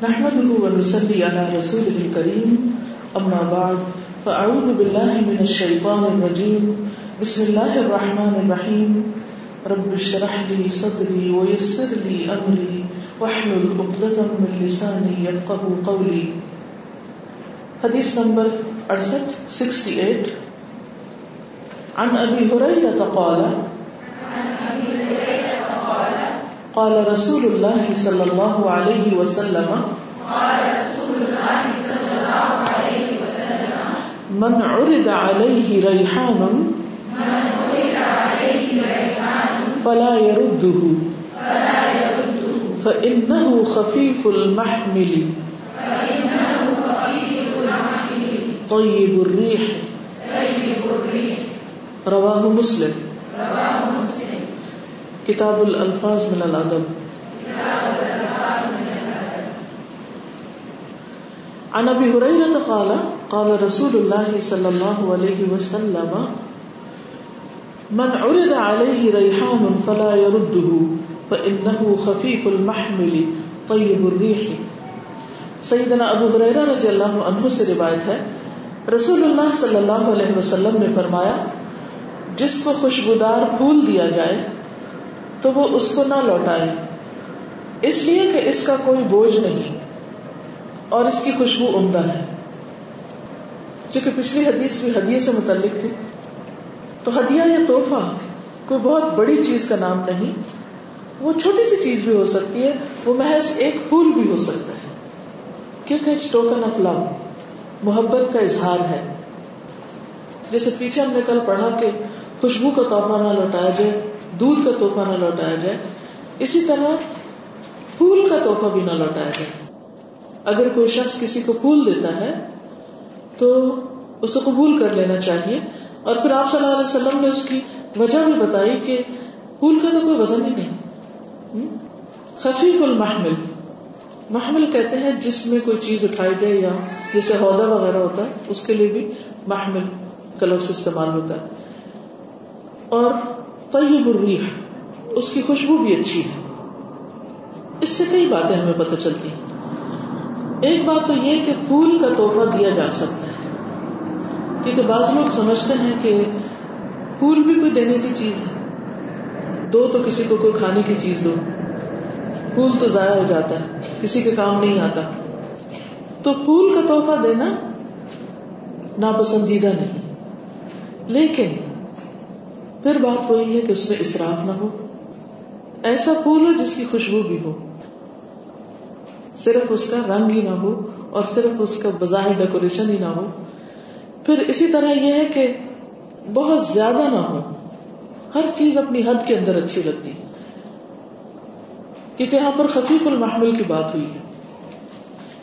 نحمده ونصلي على رسوله الكريم، أما بعد، فأعوذ بالله من الشيطان الرجيم. بسم الله الرحمن الرحيم. رب اشرح لي صدري ويسر لي أمري، واحلل عقدة من لساني يفقه قولي. حديث نمبر 68 عن أبي هريرة قال قال رسول الله صلى الله عليه وسلم قال رسول الله صلى الله عليه وسلم من عرض عليه ريحان من ولد عليه ريحان فلا يرده فلا يرده فإنه خفيف المحمل فإنه خفيف الحمل طيب الريح طيب الريح رواه مسلم۔ کتاب الالفاظ من الادب۔ عن ابي هريره قال قال رسول الله صلى الله عليه وسلم، من عرض عليه ريحان فلا يرده فانه خفيف المحمل طيب الريح سیدنا ابو ہریرہ رضی اللہ عنہ سے روایت ہے رسول اللہ صلی اللہ علیہ وسلم نے فرمایا، جس کو خوشبودار پھول دیا جائے تو وہ اس کو نہ لوٹائے۔ اس لیے کہ اس کا کوئی بوجھ نہیں اور اس کی خوشبو عمدہ ہے۔ چونکہ پچھلی حدیث بھی ہدیے سے متعلق تھی۔ تو ہدیہ یا تحفہ کوئی بہت بڑی چیز کا نام نہیں، وہ چھوٹی سی چیز بھی ہو سکتی ہے، وہ محض ایک پھول بھی ہو سکتا ہے۔ کیونکہ اٹس ٹوکن آف لو محبت کا اظہار ہے۔ جیسے پیچھے ہم نے کل پڑھا کہ خوشبو کا تحفہ نہ لوٹایا جائے۔ دودھ کا تحفہ نہ لوٹایا جائے، اسی طرح پھول کا تحفہ بھی نہ لوٹایا جائے۔ اگر کوئی شخص کسی کو پھول دیتا ہے، تو اسے قبول کر لینا چاہیے۔ اور پھر آپ صلی اللہ علیہ وسلم نے اس کی وجہ بھی بتائی کہ پھول کا تو کوئی وزن ہی نہیں۔ خفیف المحمل۔ محمل کہتے ہیں جس میں کوئی چیز اٹھائی جائے یا جیسے عہدہ وغیرہ ہوتا ہے، اس کے لیے بھی محمل کا لفظ استعمال ہوتا ہے۔ اور طیب الریح، اس کی خوشبو بھی اچھی ہے۔ اس سے کئی باتیں ہمیں پتہ چلتی ہیں۔ ایک بات تو یہ کہ پھول کا تحفہ دیا جا سکتا ہے۔ کیونکہ بعض لوگ سمجھتے ہیں کہ پھول بھی کوئی دینے کی چیز ہے۔ دو تو کسی کو کوئی کھانے کی چیز دو۔ پھول تو ضائع ہو جاتا ہے، کسی کے کام نہیں آتا۔ تو پھول کا تحفہ دینا ناپسندیدہ نہیں۔ لیکن پھر بات وہی ہے کہ اس میں اصراف نہ ہو۔ ایسا پھول ہو جس کی خوشبو بھی ہو۔ صرف اس کا رنگ ہی نہ ہو اور صرف اس کا بظاہر ڈیکوریشن ہی نہ ہو۔ پھر اسی طرح یہ ہے کہ بہت زیادہ نہ ہو۔ ہر چیز اپنی حد کے اندر اچھی لگتی۔ کیونکہ یہاں پر خفیف المحمل کی بات ہوئی ہے۔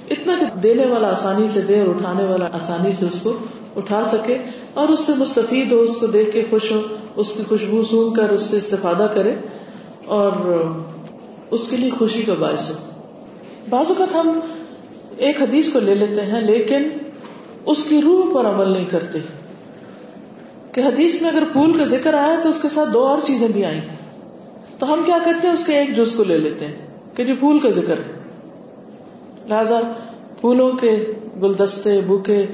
اتنا کہ دینے والا آسانی سے دے اور اٹھانے والا آسانی سے اس کو اٹھا سکے اور اس سے مستفید ہو، اس کو دیکھ کے خوش ہو۔ اس کی خوشبو سون کر اس سے استفادہ کرے اور اس کے لیے خوشی کا باعث ہو۔ بعض اوقات ہم ایک حدیث کو لے لیتے ہیں، لیکن اس کی روح پر عمل نہیں کرتے۔ کہ حدیث میں اگر پھول کا ذکر آیا تو اس کے ساتھ دو اور چیزیں بھی آئی ہیں تو ہم کیا کرتے ہیں؟ اس کے ایک جز کو لے لیتے ہیں کہ جی پھول کا ذکر ہے۔ لہذا پھولوں کے گلدستے بوکے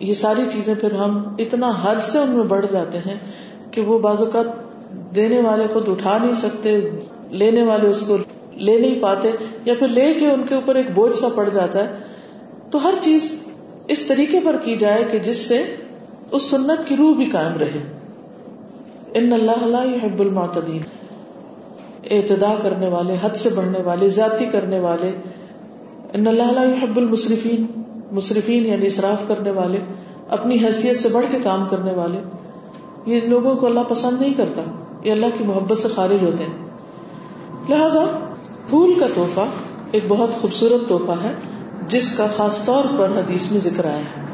یہ ساری چیزیں پھر ہم اتنا حد سے ان میں بڑھ جاتے ہیں کہ وہ بعض اوقات دینے والے خود اٹھا نہیں سکتے، لینے والے اس کو لے نہیں پاتے، یا پھر لے کے ان کے اوپر ایک بوجھ سا پڑ جاتا ہے۔ تو ہر چیز اس طریقے پر کی جائے کہ جس سے اس سنت کی روح بھی قائم رہے۔ ان اللہ لا يحب المعتدین۔ اعتدا کرنے والے، حد سے بڑھنے والے، زیادتی کرنے والے۔ ان اللہ لا يحب المصرفین مصرفین یعنی اصراف کرنے والے، اپنی حیثیت سے بڑھ کے کام کرنے والے۔ یہ لوگوں کو اللہ پسند نہیں کرتا، یہ اللہ کی محبت سے خارج ہوتے ہیں۔ لہذا، پھول کا تحفہ ایک بہت خوبصورت تحفہ ہے، جس کا خاص طور پر حدیث میں ذکر آیا ہے۔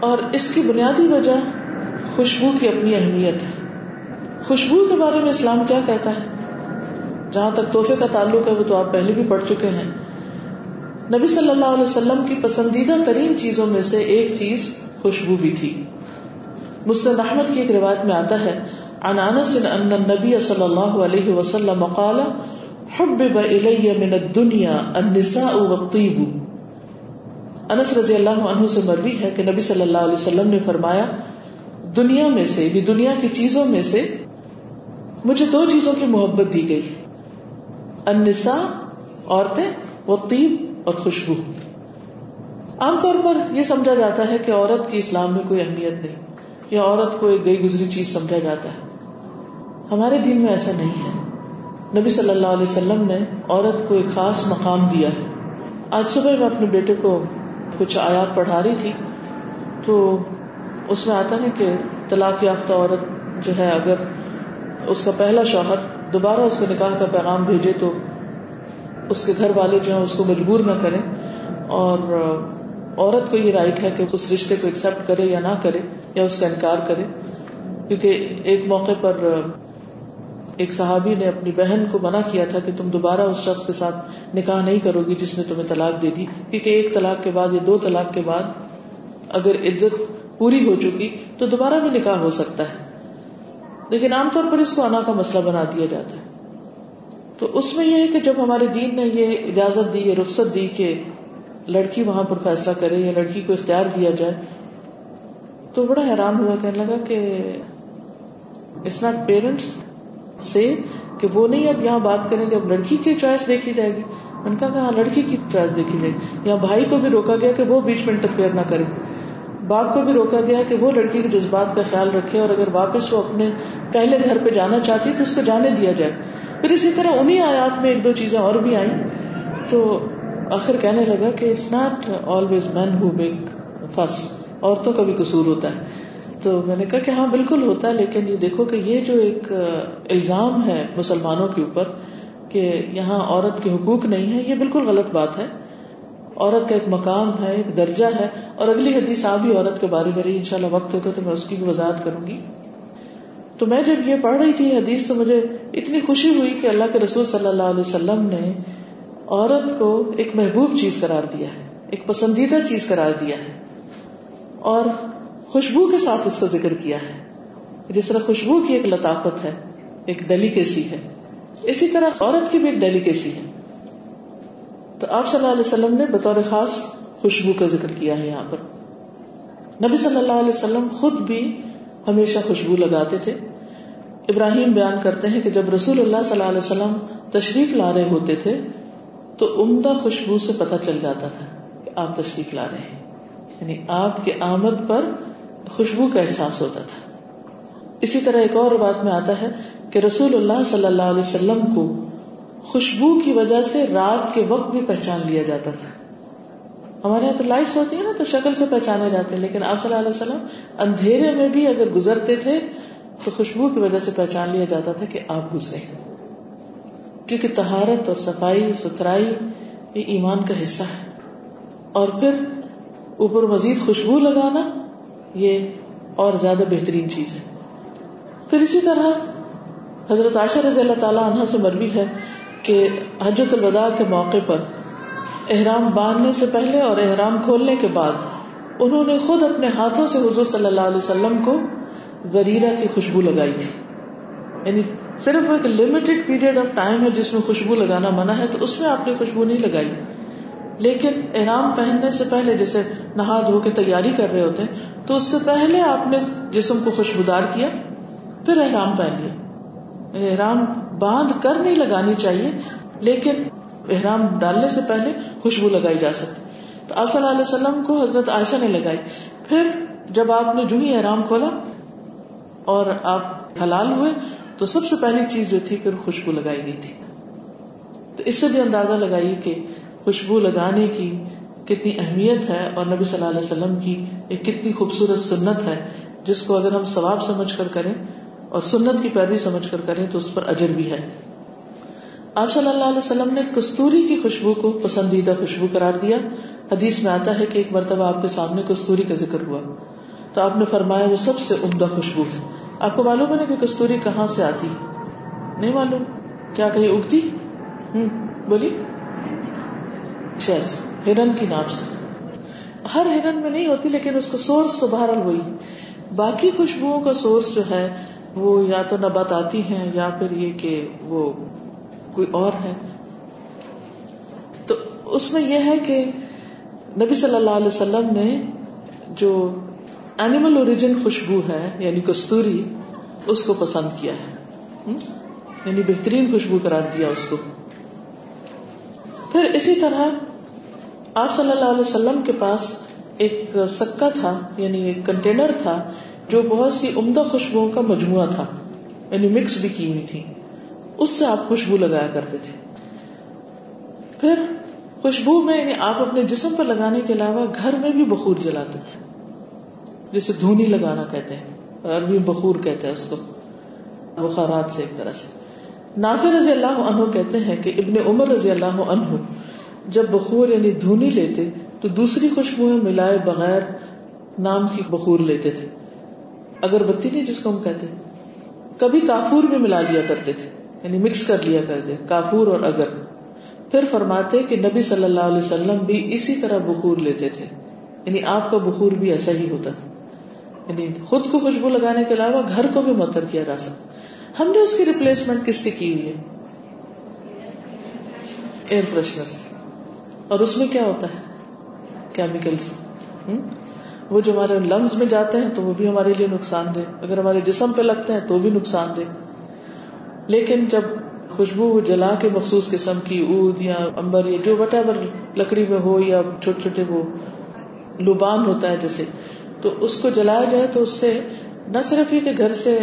اور اس کی بنیادی وجہ خوشبو کی اپنی اہمیت ہے۔ خوشبو کے بارے میں اسلام کیا کہتا ہے؟ جہاں تک تحفے کا تعلق ہے، وہ تو آپ پہلے بھی پڑھ چکے ہیں۔ نبی صلی اللہ علیہ وسلم کی پسندیدہ ترین چیزوں میں سے ایک چیز خوشبو بھی تھی۔ مسلم احمد کی ایک روایت میں آتا ہے، عن انس ان النبی صلی اللہ علیہ وسلم قال، حبب الی من الدنیا النساء والطیب. انس رضی اللہ عنہ سے مروی ہے کہ نبی صلی اللہ علیہ وسلم نے فرمایا، دنیا میں سے بھی دنیا کی چیزوں میں سے مجھے دو چیزوں کی محبت دی گئی، النساء، عورتیں وہ طیب اور خوشبو۔ عام طور پر یہ سمجھا جاتا ہے کہ عورت کی اسلام میں کوئی اہمیت نہیں۔ یا عورت کو ایک گئی گزری چیز سمجھا جاتا ہے۔ ہمارے دین میں ایسا نہیں ہے۔ نبی صلی اللہ علیہ وسلم نے عورت کو ایک خاص مقام دیا ہے۔ آج صبح میں اپنے بیٹے کو کچھ آیات پڑھا رہی تھی، تو اس میں آتا نا کہ طلاق یافتہ عورت جو ہے، اگر اس کا پہلا شوہر دوبارہ اس کو نکاح کا پیغام بھیجے تو اس کے گھر والے جو ہیں، اس کو مجبور نہ کریں۔ اور عورت کو یہ رائٹ ہے کہ اس رشتے کو ایکسپٹ کرے یا نہ کرے یا اس کا انکار کرے۔ کیونکہ ایک موقع پر ایک صحابی نے اپنی بہن کو منع کیا تھا کہ تم دوبارہ اس شخص کے ساتھ نکاح نہیں کرو گی جس نے تمہیں طلاق دے دی۔ کیونکہ ایک طلاق کے بعد یا دو طلاق کے بعد اگر عزت پوری ہو چکی تو دوبارہ بھی نکاح ہو سکتا ہے۔ لیکن عام طور پر اس کو انا کا مسئلہ بنا دیا جاتا ہے۔ تو اس میں یہ ہے کہ جب ہمارے دین نے یہ اجازت دی، یہ رخصت دی کہ لڑکی وہاں پر فیصلہ کرے یا لڑکی کو اختیار دیا جائے، تو بڑا حیران ہوا، کہنے لگا کہ اٹس ناٹ پیرنٹس سے کہ وہ نہیں، اب یہاں بات کریں گے، اب لڑکی کی چوائس دیکھی جائے گی۔ ان کا کہا ہاں، لڑکی کی چوائس دیکھی جائے گی۔ یہاں بھائی کو بھی روکا گیا کہ وہ بیچ میں انٹرفیئر نہ کرے۔ باپ کو بھی روکا گیا کہ وہ لڑکی کے جذبات کا خیال رکھے اور اگر واپس وہ اپنے پہلے گھر پہ جانا چاہتی تو اس کو جانے دیا جائے۔ پھر اسی طرح انہیں آیات میں ایک دو چیزیں اور بھی آئیں۔ تو آخر کہنے لگا کہ it's not always man who make fuss عورتوں کا بھی قصور ہوتا ہے۔ تو میں نے کہا کہ ہاں بالکل ہوتا ہے، لیکن یہ دیکھو کہ یہ جو ایک الزام ہے مسلمانوں کے اوپر کہ یہاں عورت کے حقوق نہیں ہے یہ بالکل غلط بات ہے۔ عورت کا ایک مقام ہے، ایک درجہ ہے۔ اور اگلی حدیث آپ بھی عورت کے بارے میں رہی ان شاء اللہ وقت ہوگا تو میں اس کی بھی وضاحت کروں گی۔ تو میں جب یہ پڑھ رہی تھی حدیث، تو مجھے اتنی خوشی ہوئی کہ اللہ کے رسول صلی اللہ علیہ وسلم نے عورت کو ایک محبوب چیز قرار دیا ہے، ایک پسندیدہ چیز قرار دیا ہے اور خوشبو کے ساتھ اس کا ذکر کیا ہے۔ جس طرح خوشبو کی ایک لطافت ہے، ایک ڈیلیکیسی ہے۔ اسی طرح عورت کی بھی ایک ڈیلیکیسی ہے۔ تو آپ صلی اللہ علیہ وسلم نے بطور خاص خوشبو کا ذکر کیا ہے یہاں پر۔ نبی صلی اللہ علیہ وسلم خود بھی ہمیشہ خوشبو لگاتے تھے۔ ابراہیم بیان کرتے ہیں کہ جب رسول اللہ صلی اللہ علیہ وسلم تشریف لا رہے ہوتے تھے تو عمدہ خوشبو سے پتہ چل جاتا تھا کہ آپ تشریف لا رہے ہیں۔ یعنی آپ کے آمد پر خوشبو کا احساس ہوتا تھا۔ اسی طرح ایک اور بات میں آتا ہے کہ رسول اللہ صلی اللہ علیہ وسلم کو خوشبو کی وجہ سے رات کے وقت بھی پہچان لیا جاتا تھا۔ ہمارے یہاں تو لائٹس ہوتی ہیں نا تو شکل سے پہچانے جاتے ہیں، لیکن آپ صلی اللہ علیہ وسلم اندھیرے میں بھی اگر گزرتے تھے تو خوشبو کی وجہ سے پہچان لیا جاتا تھا کہ آپ گزرے کیونکہ تہارت اور صفائی، ستھرائی یہ ایمان کا حصہ ہے۔ اور پھر اوپر مزید خوشبو لگانا یہ اور زیادہ بہترین چیز ہے۔ پھر اسی طرح حضرت عائشہ رضی اللہ تعالیٰ عنہ سے مروی ہے کہ حجت الوداع کے موقع پر احرام باندھنے سے پہلے اور احرام کھولنے کے بعد انہوں نے خود اپنے ہاتھوں سے حضور صلی اللہ علیہ وسلم کو غریرہ کی خوشبو لگائی تھی۔ یعنی صرف ایک لمیٹڈ پیریڈ آف ٹائم ہے جس میں خوشبو لگانا منع ہے، تو اس میں آپ نے خوشبو نہیں لگائی۔ لیکن احرام پہننے سے پہلے جیسے نہا دھو کے تیاری کر رہے ہوتے ہیں، تو اس سے پہلے آپ نے جسم کو خوشبودار کیا، پھر احرام پہن لیا۔ یعنی احرام باندھ کر نہیں لگانی چاہیے، لیکن احرام ڈالنے سے پہلے خوشبو لگائی جا سکتی۔ تو آپ صلی اللہ علیہ وسلم کو حضرت عائشہ نے لگائی۔ پھر جب آپ نے جو ہی احرام کھولا اور آپ حلال ہوئے تو سب سے پہلی چیز جو تھی پھر خوشبو لگائی گئی تھی۔ تو اس سے بھی اندازہ لگائیے کہ خوشبو لگانے کی کتنی اہمیت ہے اور نبی صلی اللہ علیہ وسلم کی ایک کتنی خوبصورت سنت ہے، جس کو اگر ہم ثواب سمجھ کر کریں اور سنت کی پیروی سمجھ کر کریں تو اس پر اجر بھی ہے۔ آپ صلی اللہ علیہ وسلم نے کستوری کی خوشبو کو پسندیدہ خوشبو قرار دیا۔ حدیث میں آتا ہے کہ ایک مرتبہ آپ کے سامنے کستوری کا ذکر ہوا۔ تو آپ نے فرمایا وہ سب سے عمدہ خوشبو ہے۔ آپ کو معلوم ہے نا کہ کستوری کہاں سے آتی نہیں معلوم۔ کیا کہیں اگتی؟ ہوں بولی شیز ہرن کی نام سے۔ ہر ہرن میں نہیں ہوتی، لیکن اس کا سورس تو بہرحال وہی۔ باقی خوشبو کا سورس جو ہے، وہ یا تو نبات آتی ہیں، یا پھر یہ کہ وہ کوئی اور ہے۔ تو اس میں یہ ہے کہ نبی صلی اللہ علیہ وسلم نے جو اینیمل اوریجن خوشبو ہے یعنی کستوری، اس کو پسند کیا ہے۔ یعنی بہترین خوشبو قرار دیا اس کو۔ پھر اسی طرح آپ صلی اللہ علیہ وسلم کے پاس ایک سکا تھا یعنی ایک کنٹینر تھا، جو بہت سی عمدہ خوشبو کا مجموعہ تھا۔ یعنی مکس بھی کی ہوئی تھی۔ اس سے آپ خوشبو لگایا کرتے تھے۔ پھر خوشبو میں یعنی آپ اپنے جسم پر لگانے کے علاوہ گھر میں بھی بخور جلاتے تھے۔ جسے دھونی لگانا کہتے ہیں، عربی بخور کہتے ہیں اس کو۔ بخارات سے ایک طرح سے۔ نافع رضی اللہ عنہ کہتے ہیں کہ ابن عمر رضی اللہ عنہ جب بخور یعنی دھونی لیتے تو دوسری خوشبو ملائے بغیر نام کی بخور لیتے تھے۔ اگر بتی نہیں جس کو ہم کہتے کبھی کافور بھی ملا لیا کرتے تھے یعنی مکس کر لیا کرتے کافور اور اگر۔ پھر فرماتے کہ نبی صلی اللہ علیہ وسلم بھی اسی طرح بخور لیتے تھے یعنی آپ کا بخور بھی ایسا ہی ہوتا تھا۔ یعنی خود کو خوشبو لگانے کے علاوہ گھر کو بھی متر کیا جا سکتا ہم نے اس کی ریپلیسمنٹ کس سے کی ہوئی ہے؟ ایئر فریشنر اور اس میں کیا ہوتا ہے؟ کیمیکلس وہ جو ہمارے لنگس میں جاتے ہیں تو وہ بھی ہمارے لیے نقصان دہ۔ اگر ہمارے جسم پہ لگتے ہیں تو بھی نقصان دہ۔ لیکن جب خوشبو جلا کے مخصوص قسم کی اود یا امبر یا جو وٹ ایور لکڑی میں ہو یا چھوٹے چھوٹے وہ لوبان ہوتا ہے جیسے تو اس کو جلایا جائے تو اس سے نہ صرف یہ کہ گھر سے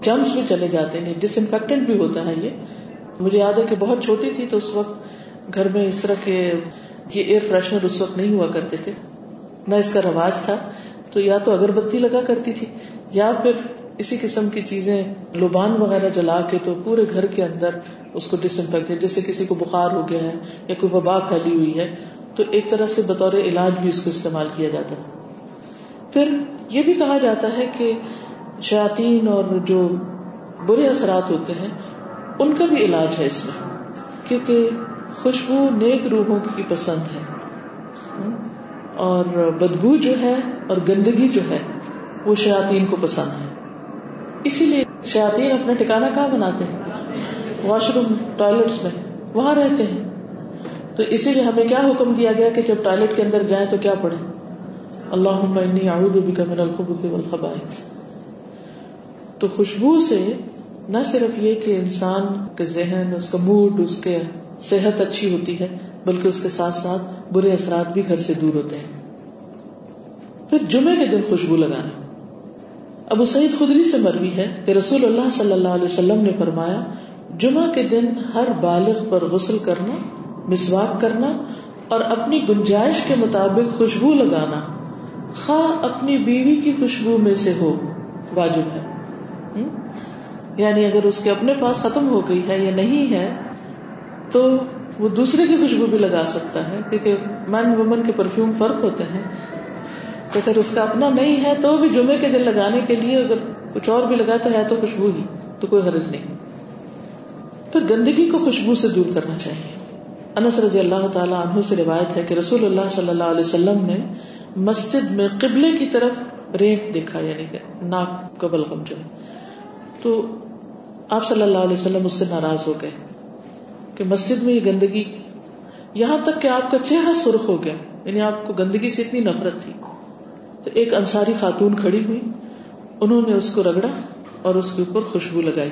جمس بھی چلے جاتے ہیں ڈس انفیکٹنٹ بھی ہوتا ہے یہ۔ مجھے یاد ہے کہ بہت چھوٹی تھی تو اس وقت گھر میں اس طرح کے یہ ایئر فریشنر اس وقت نہیں ہوا کرتے تھے۔ نہ اس کا رواج تھا۔ تو یا تو اگربتی لگا کرتی تھی یا پھر اسی قسم کی چیزیں لوبان وغیرہ جلا کے تو پورے گھر کے اندر اس کو ڈس انفیکٹ جیسے کسی کو بخار ہو گیا ہے یا کوئی وبا پھیلی ہوئی ہے، تو ایک طرح سے بطور علاج بھی اس کو استعمال کیا جاتا تھا۔ پھر یہ بھی کہا جاتا ہے کہ شاطین اور جو برے اثرات ہوتے ہیں، ان کا بھی علاج ہے اس میں، کیونکہ خوشبو نیک روحوں کی پسند ہے۔ اور بدبو جو ہے اور گندگی جو ہے، وہ شاطین کو پسند ہے۔ اسی لیے شاطین اپنا ٹھکانا کہاں بناتے ہیں؟ واش روم، ٹوائلٹس میں، وہاں رہتے ہیں۔ تو اسی لیے ہمیں کیا حکم دیا گیا کہ جب ٹوائلٹ کے اندر جائیں تو کیا پڑھیں؟ اللہ اعوذ بک من الخبث والخبائث۔ تو خوشبو سے نہ صرف یہ کہ انسان کے ذہن، اس کا موڈ اس کے صحت اچھی ہوتی ہے، بلکہ اس کے ساتھ ساتھ برے اثرات بھی گھر سے دور ہوتے ہیں۔ پھر جمعے کے دن خوشبو لگانا۔ ابو سعید خدری سے مروی ہے کہ رسول اللہ صلی اللہ علیہ وسلم نے فرمایا، جمعہ کے دن ہر بالغ پر غسل کرنا، مسواک کرنا اور اپنی گنجائش کے مطابق خوشبو لگانا۔ خواہ اپنی بیوی کی خوشبو میں سے ہو، واجب ہے۔ یعنی اگر اس کے اپنے پاس ختم ہو گئی ہے یا نہیں ہے، تو وہ دوسرے کی خوشبو بھی لگا سکتا ہے، کیونکہ مین وومن کے پرفیوم فرق ہوتے ہیں۔ تو اگر اس کا اپنا نہیں ہے، تو بھی جمعے کے دن لگانے کے لیے اگر کچھ اور بھی لگا تو ہے تو خوشبو ہی، تو کوئی حرج نہیں۔ پھر گندگی کو خوشبو سے دور کرنا چاہیے۔ انس رضی اللہ تعالیٰ عنہ سے روایت ہے کہ رسول اللہ صلی اللہ علیہ وسلم نے مسجد میں قبلے کی طرف رینٹ دیکھا یعنی کہ ناک کا بلغم جو ہے۔ تو آپ صلی اللہ علیہ وسلم اس سے ناراض ہو گئے کہ مسجد میں یہ گندگی، یہاں تک کہ آپ کا چہرہ سرخ ہو گیا یعنی آپ کو گندگی سے اتنی نفرت تھی۔ تو ایک انصاری خاتون کھڑی ہوئی، انہوں نے اس کو رگڑا اور اس کے اوپر خوشبو لگائی۔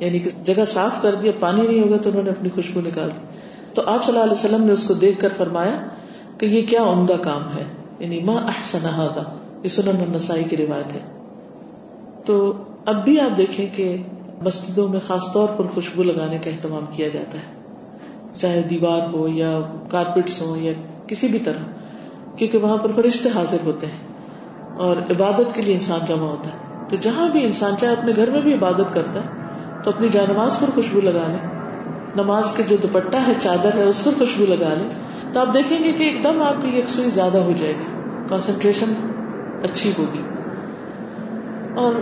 یعنی کہ جگہ صاف کر دیا پانی نہیں ہوگا تو انہوں نے اپنی خوشبو نکال۔ تو آپ صلی اللہ علیہ وسلم نے اس کو دیکھ کر فرمایا کہ یہ کیا عمدہ کام ہے؟ یعنی ماں احسن یہ سنن نسائی کی روایت ہے۔ تو اب بھی آپ دیکھیں کہ مسجدوں میں خاص طور پر خوشبو لگانے کا اہتمام کیا جاتا ہے۔ چاہے دیوار ہو یا کارپیٹس ہو یا کسی بھی طرح، کیونکہ وہاں پر فرشتے حاضر ہوتے ہیں۔ اور عبادت کے لیے انسان جمع ہوتا ہے۔ تو جہاں بھی انسان، چاہے اپنے گھر میں بھی عبادت کرتا ہے، تو اپنی جانماز پر خوشبو لگا لے۔ نماز کے جو دوپٹہ ہے، چادر ہے، اس پر خوشبو لگا لے۔ تو آپ دیکھیں گے کہ ایک دم آپ کی یکسوئی زیادہ ہو جائے گی۔ کانسنٹریشن اچھی ہوگی۔ اور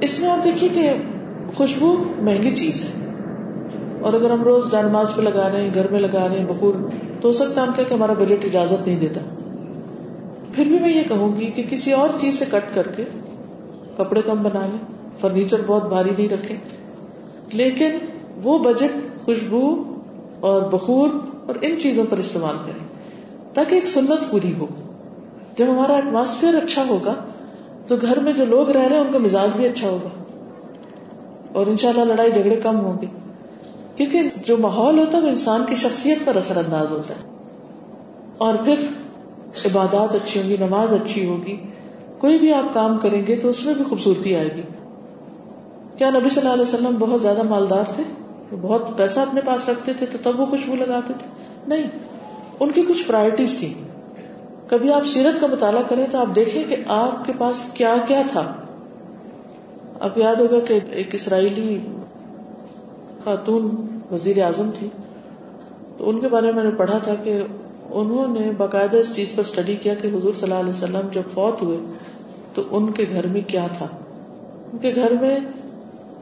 اس میں آپ دیکھیے کہ خوشبو مہنگی چیز ہے۔ اور اگر ہم روز جانماز پہ لگا رہے ہیں، گھر میں لگا رہے ہیں، بخور، تو ہو سکتا ہے ہم کہ ہمارا بجٹ اجازت نہیں دیتا۔ پھر بھی میں یہ کہوں گی کہ کسی اور چیز سے کٹ کر کے کپڑے کم بنا لیں فرنیچر بہت بھاری نہیں رکھے لیکن وہ بجٹ خوشبو اور بخور اور ان چیزوں پر استعمال کریں تاکہ ایک سنت پوری ہو۔ جب ہمارا ایٹماسفیئر اچھا ہوگا تو گھر میں جو لوگ رہ رہے ہیں ان کا مزاج بھی اچھا ہوگا۔ اور انشاءاللہ لڑائی جھگڑے کم ہوں گے۔ کیونکہ جو ماحول ہوتا ہے وہ انسان کی شخصیت پر اثر انداز ہوتا ہے۔ اور پھر عبادات اچھی ہوں گی، نماز اچھی ہوگی۔ کوئی بھی آپ کام کریں گے تو اس میں بھی خوبصورتی آئے گی۔ کیا نبی صلی اللہ علیہ وسلم بہت زیادہ مالدار تھے؟ بہت پیسہ اپنے پاس رکھتے تھے تو تب وہ خوشبو لگاتے تھے۔ نہیں، ان کی کچھ پرائرٹیز تھی۔ کبھی آپ سیرت کا مطالعہ کریں تو آپ دیکھیں کہ آپ کے پاس کیا کیا تھا۔ اب یاد ہوگا کہ ایک اسرائیلی خاتون وزیر اعظم تھی۔ تو ان کے بارے میں نے پڑھا تھا کہ انہوں نے باقاعدہ اس چیز پر اسٹڈی کیا کہ حضور صلی اللہ علیہ وسلم جب فوت ہوئے تو ان کے گھر میں کیا تھا۔ ان کے گھر میں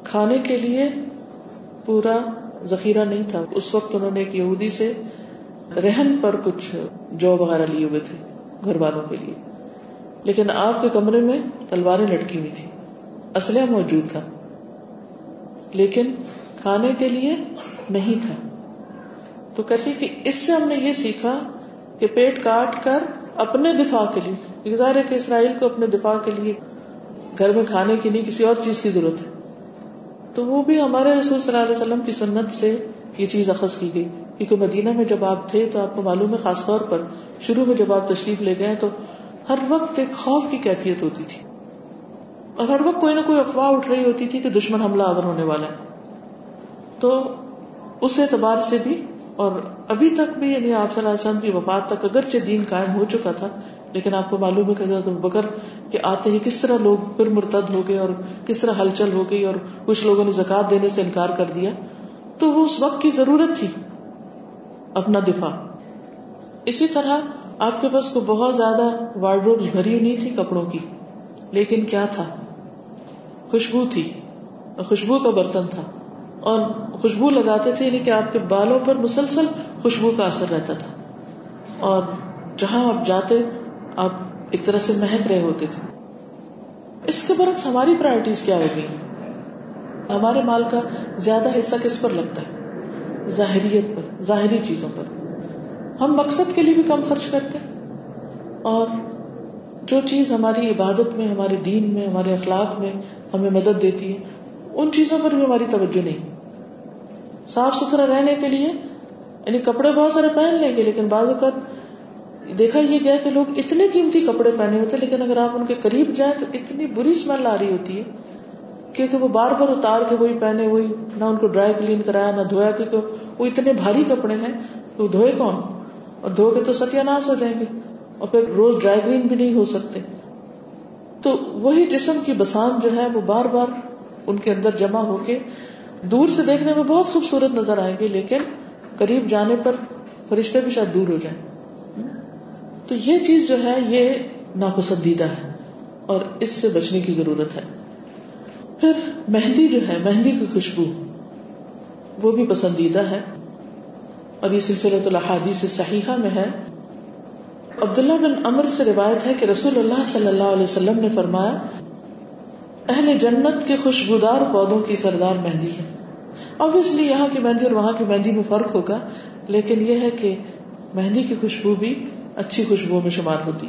کھانے کے لیے پورا ذخیرہ نہیں تھا۔ اس وقت انہوں نے ایک یہودی سے رہن پر کچھ جو وغیرہ لیے ہوئے تھے گھر والوں کے لیے۔ لیکن آپ کے کمرے میں تلواریں لٹکی ہوئی تھی۔ اسلحہ موجود تھا۔ لیکن کھانے کے لیے نہیں تھا۔ تو کہتی کہ اس سے ہم نے یہ سیکھا کہ پیٹ کاٹ کر اپنے دفاع کے لیے ہے کہ اسرائیل کو اپنے دفاع کے لیے گھر میں کھانے کی نہیں، کسی اور چیز کی ضرورت ہے۔ تو وہ بھی ہمارے رسول صلی اللہ علیہ وسلم کی سنت سے یہ چیز اخذ کی گئی۔ کیونکہ مدینہ میں جب آپ تھے تو آپ کو معلوم ہے، خاص طور پر شروع میں جب آپ تشریف لے گئے تو ہر وقت ایک خوف کی کیفیت ہوتی تھی۔ اور ہر وقت کوئی نہ کوئی افواہ اٹھ رہی ہوتی تھی کہ دشمن حملہ آور ہونے والا ہے۔ تو اس اعتبار سے بھی اور ابھی تک بھی یعنی آپ صلی اللہ علیہ وسلم کی وفات تک اگرچہ دین قائم ہو چکا تھا، لیکن آپ کو معلوم ہے کہ حضرت بکر کے آتے ہی کس طرح لوگ پھر مرتد ہو گئے اور کس طرح ہلچل ہو گئی اور کچھ لوگوں نے زکات دینے سے انکار کر دیا، تو وہ اس وقت کی ضرورت تھی اپنا دفاع۔ اسی طرح آپ کے پاس کو بہت زیادہ وارڈروب بھری نہیں تھی کپڑوں کی، لیکن کیا تھا؟ خوشبو تھی، خوشبو کا برتن تھا۔ اور خوشبو لگاتے تھے یعنی کہ آپ کے بالوں پر مسلسل خوشبو کا اثر رہتا تھا۔ اور جہاں آپ جاتے، آپ ایک طرح سے مہک رہے ہوتے تھے۔ اس کے برعکس ہماری پرائرٹیز کیا ہوگی؟ ہمارے مال کا زیادہ حصہ کس پر لگتا ہے؟ ظاہریت پر، ظاہری چیزوں پر۔ ہم مقصد کے لیے بھی کم خرچ کرتے اور جو چیز ہماری عبادت میں، ہمارے دین میں، ہمارے اخلاق میں ہمیں مدد دیتی ہے، ان چیزوں پر بھی ہماری توجہ نہیں۔ صاف ستھرا رہنے کے لیے یعنی کپڑے بہت سارے پہن لیں گے، لیکن بعض اوقات دیکھا یہ گیا کہ لوگ اتنے قیمتی کپڑے پہنے ہوتے لیکن اگر آپ ان کے قریب جائیں تو اتنی بری اسمیل آ رہی ہوتی ہے کیونکہ وہ بار بار اتار کے وہی پہنے، وہی نہ ان کو ڈرائی کلین کرایا، نہ دھویا، کیونکہ وہ اتنے بھاری کپڑے ہیں، تو دھوئے کون؟ اور دھو کے تو ستیہ ناش ہو جائیں گے، اور پھر روز ڈرائی کلین بھی نہیں ہو سکتے۔ تو وہی جسم کی بسان جو ہے، وہ بار بار ان کے اندر جمع ہو کے دور سے دیکھنے میں بہت خوبصورت نظر آئیں گے لیکن قریب جانے پر فرشتے بھی شاید دور ہو جائیں۔ تو یہ چیز جو ہے، یہ ناپسندیدہ ہے اور اس سے بچنے کی ضرورت ہے۔ پھر مہندی جو ہے، مہندی کی خوشبو، وہ بھی پسندیدہ ہے۔ اور یہ سلسلہ تو الحادیث صحیحہ میں ہے۔ عبداللہ بن امر سے روایت ہے کہ رسول اللہ صلی اللہ علیہ وسلم نے فرمایا، اہل جنت کے خوشبودار پودوں کی سردار مہندی ہے۔ اوبیسلی یہاں کی مہندی اور وہاں کی مہندی میں فرق ہوگا، لیکن یہ ہے کہ مہندی کی خوشبو بھی اچھی خوشبو میں شمار ہوتی۔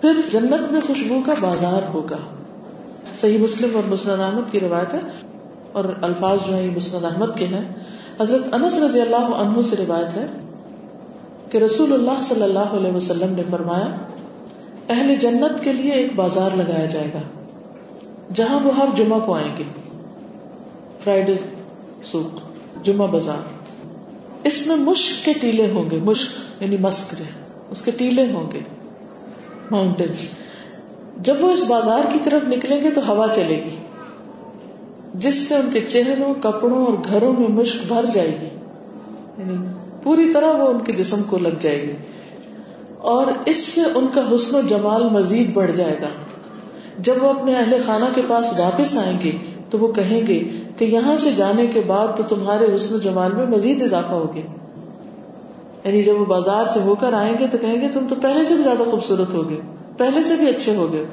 پھر جنت میں خوشبو کا بازار ہوگا۔ صحیح مسلم اور مسند احمد کی روایت ہے۔ اور الفاظ جو ہے یہ مسند احمد کے ہیں۔ حضرت انس رضی اللہ عنہ سے روایت ہے کہ رسول اللہ صلی اللہ علیہ وسلم نے فرمایا، اہل جنت کے لیے ایک بازار لگایا جائے گا، جہاں وہ ہر جمعہ کو آئیں گے۔ فرائیڈے سوک جمعہ بازار۔ اس میں مشک کے ٹیلے ہوں گے مشک یعنی مسک اس کے ٹیلے ہوں گے ماؤنٹینس جب وہ اس بازار کی طرف نکلیں گے تو ہوا چلے گی، جس سے ان کے چہروں، کپڑوں اور گھروں میں مشک بھر جائے گی یعنی پوری طرح وہ ان کے جسم کو لگ جائے گی۔ اور اس سے ان کا حسن و جمال مزید بڑھ جائے گا۔ جب وہ اپنے اہل خانہ کے پاس واپس آئیں گے تو وہ کہیں گے کہ یہاں سے جانے کے بعد تو تمہارے حسن و جمال میں مزید اضافہ ہوگی یعنی جب وہ بازار سے ہو کر آئیں گے تو کہیں گے تم تو پہلے سے بھی زیادہ خوبصورت ہوگے پہلے سے بھی اچھے ہوگے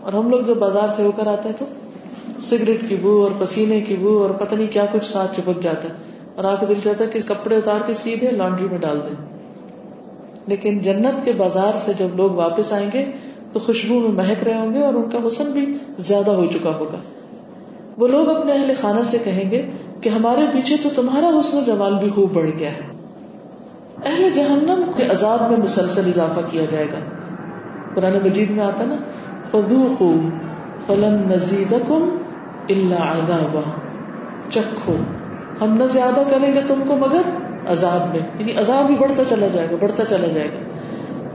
اور ہم لوگ جب بازار سے ہو کر آتے ہیں تو سگریٹ کی بو اور پسینے کی بو اور پتہ نہیں کیا کچھ ساتھ چپک جاتا ہے۔ اور آپ کو دل چاہتا ہے کہ کپڑے اتار کے سیدھے لانڈری میں ڈال دیں۔ لیکن جنت کے بازار سے جب لوگ واپس آئیں گے تو خوشبو میں مہک رہے ہوں گے اور ان کا حسن بھی زیادہ ہو چکا ہوگا۔ وہ لوگ اپنے اہل خانہ سے کہیں گے کہ ہمارے پیچھے تو تمہارا حسن و جمال بھی خوب بڑھ گیا ہے۔ اہل جہنم کے عذاب میں مسلسل اضافہ کیا جائے گا۔ قرآن مجید میں آتا نا، فذوقوا فلن نزیدکم الا عذابا۔ چکھو۔ ہم نہ زیادہ کریں گے تم کو مگر عذاب میں۔ یعنی عذاب بھی بڑھتا چلا جائے گا، بڑھتا چلا جائے گا۔